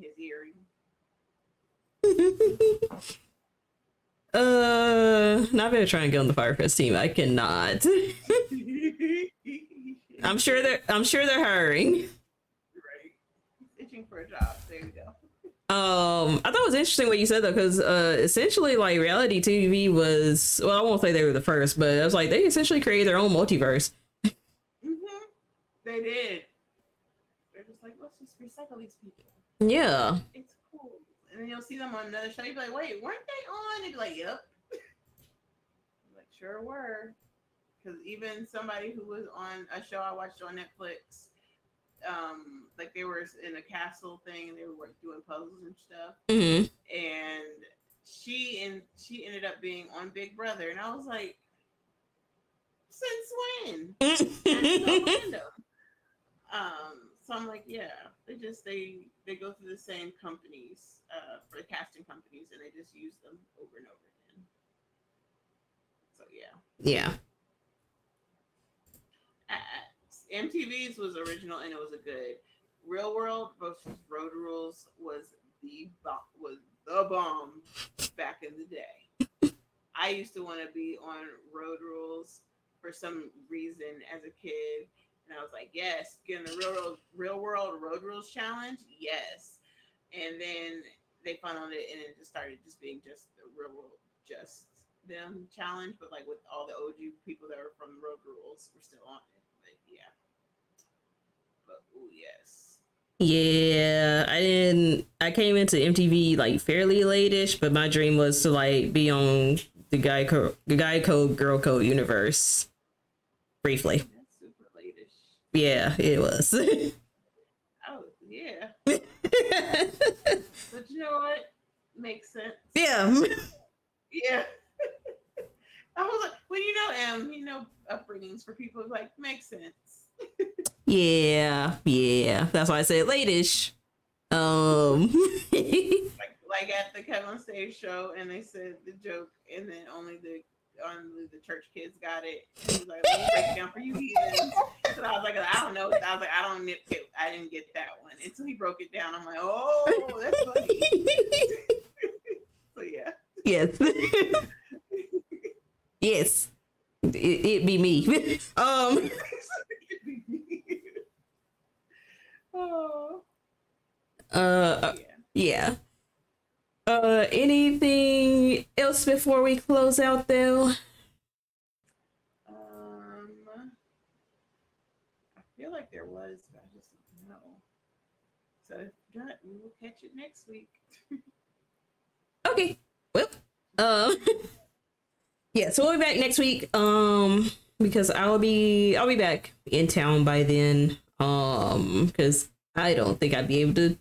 his earring. Uh, not gonna try and get on the Firefest team. I cannot. I'm sure they're. I'm sure they're hiring. right. Itching for a job. There you go. Um, I thought it was interesting what you said though, because uh, essentially, like reality TV was. Well, I won't say they were the first, but I was like they essentially created their own multiverse. hmm They did. They're just like, let's just recycle these people. Yeah. And then you'll see them on another show. You'll be like, wait, weren't they on? They'd be like, yep. I'm like, sure were. Because even somebody who was on a show I watched on Netflix, um, like they were in a castle thing and they were like doing puzzles and stuff. Mm-hmm. and she and she ended up being on Big Brother, and I was like, since when? So random. Um, so I'm like, yeah, they just they they go through the same companies uh, for the casting companies, and they just use them over and over again. So yeah, yeah. uh, MTV's was original and it was a good. Real World versus Road Rules was the bomb, was the bomb back in the day. I used to want to be on Road Rules for some reason as a kid, and I was like, yes, getting the Real World Real World Road Rules challenge, yes. And then they funneled it, and it just started just being just the Real World just them challenge, but like with all the OG people that were from Road Rules were still on it. But yeah. But oh yes. Yeah, I didn't. I came into MTV like fairly lateish, but my dream was to like be on the guy code, the guy code, girl code universe. Briefly. Yeah, it was. Oh yeah. But you know what? Makes sense. yeah, Yeah. I was like, when you know M, you know upbringings for people like makes sense. yeah, yeah. That's why I said lateish. Um, Like like at the Kevin Stage show and they said the joke and then only the only the church kids got it. He was like, let me break it down for you heathens. So I was like, I don't know. I was like, I don't get I didn't get that one. Until he broke it down. I'm like, oh, that's funny. so yeah. yes, yes. It, it be me. um. oh, Uh. yeah. Yeah. Uh, anything else before we close out though? Um, I feel like there was, but I just don't know. So if not, we will catch it next week. Okay. Well, um, yeah. So we'll be back next week. Um, because I'll be I'll be back in town by then. Um, because I don't think I'd be able to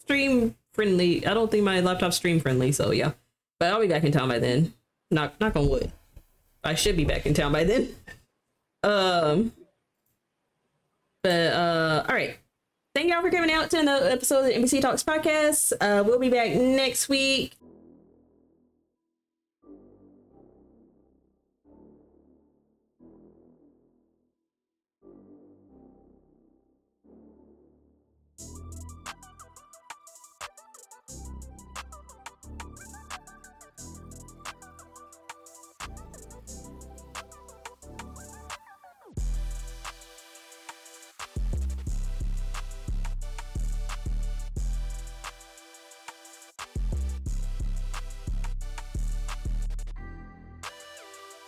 stream friendly. I don't think my laptop's stream friendly. So yeah, but I'll be back in town by then. Knock knock on wood. I should be back in town by then. Um. But uh, all right. Thank y'all for coming out to another episode of the Embassy Talks podcast. Uh, we'll be back next week.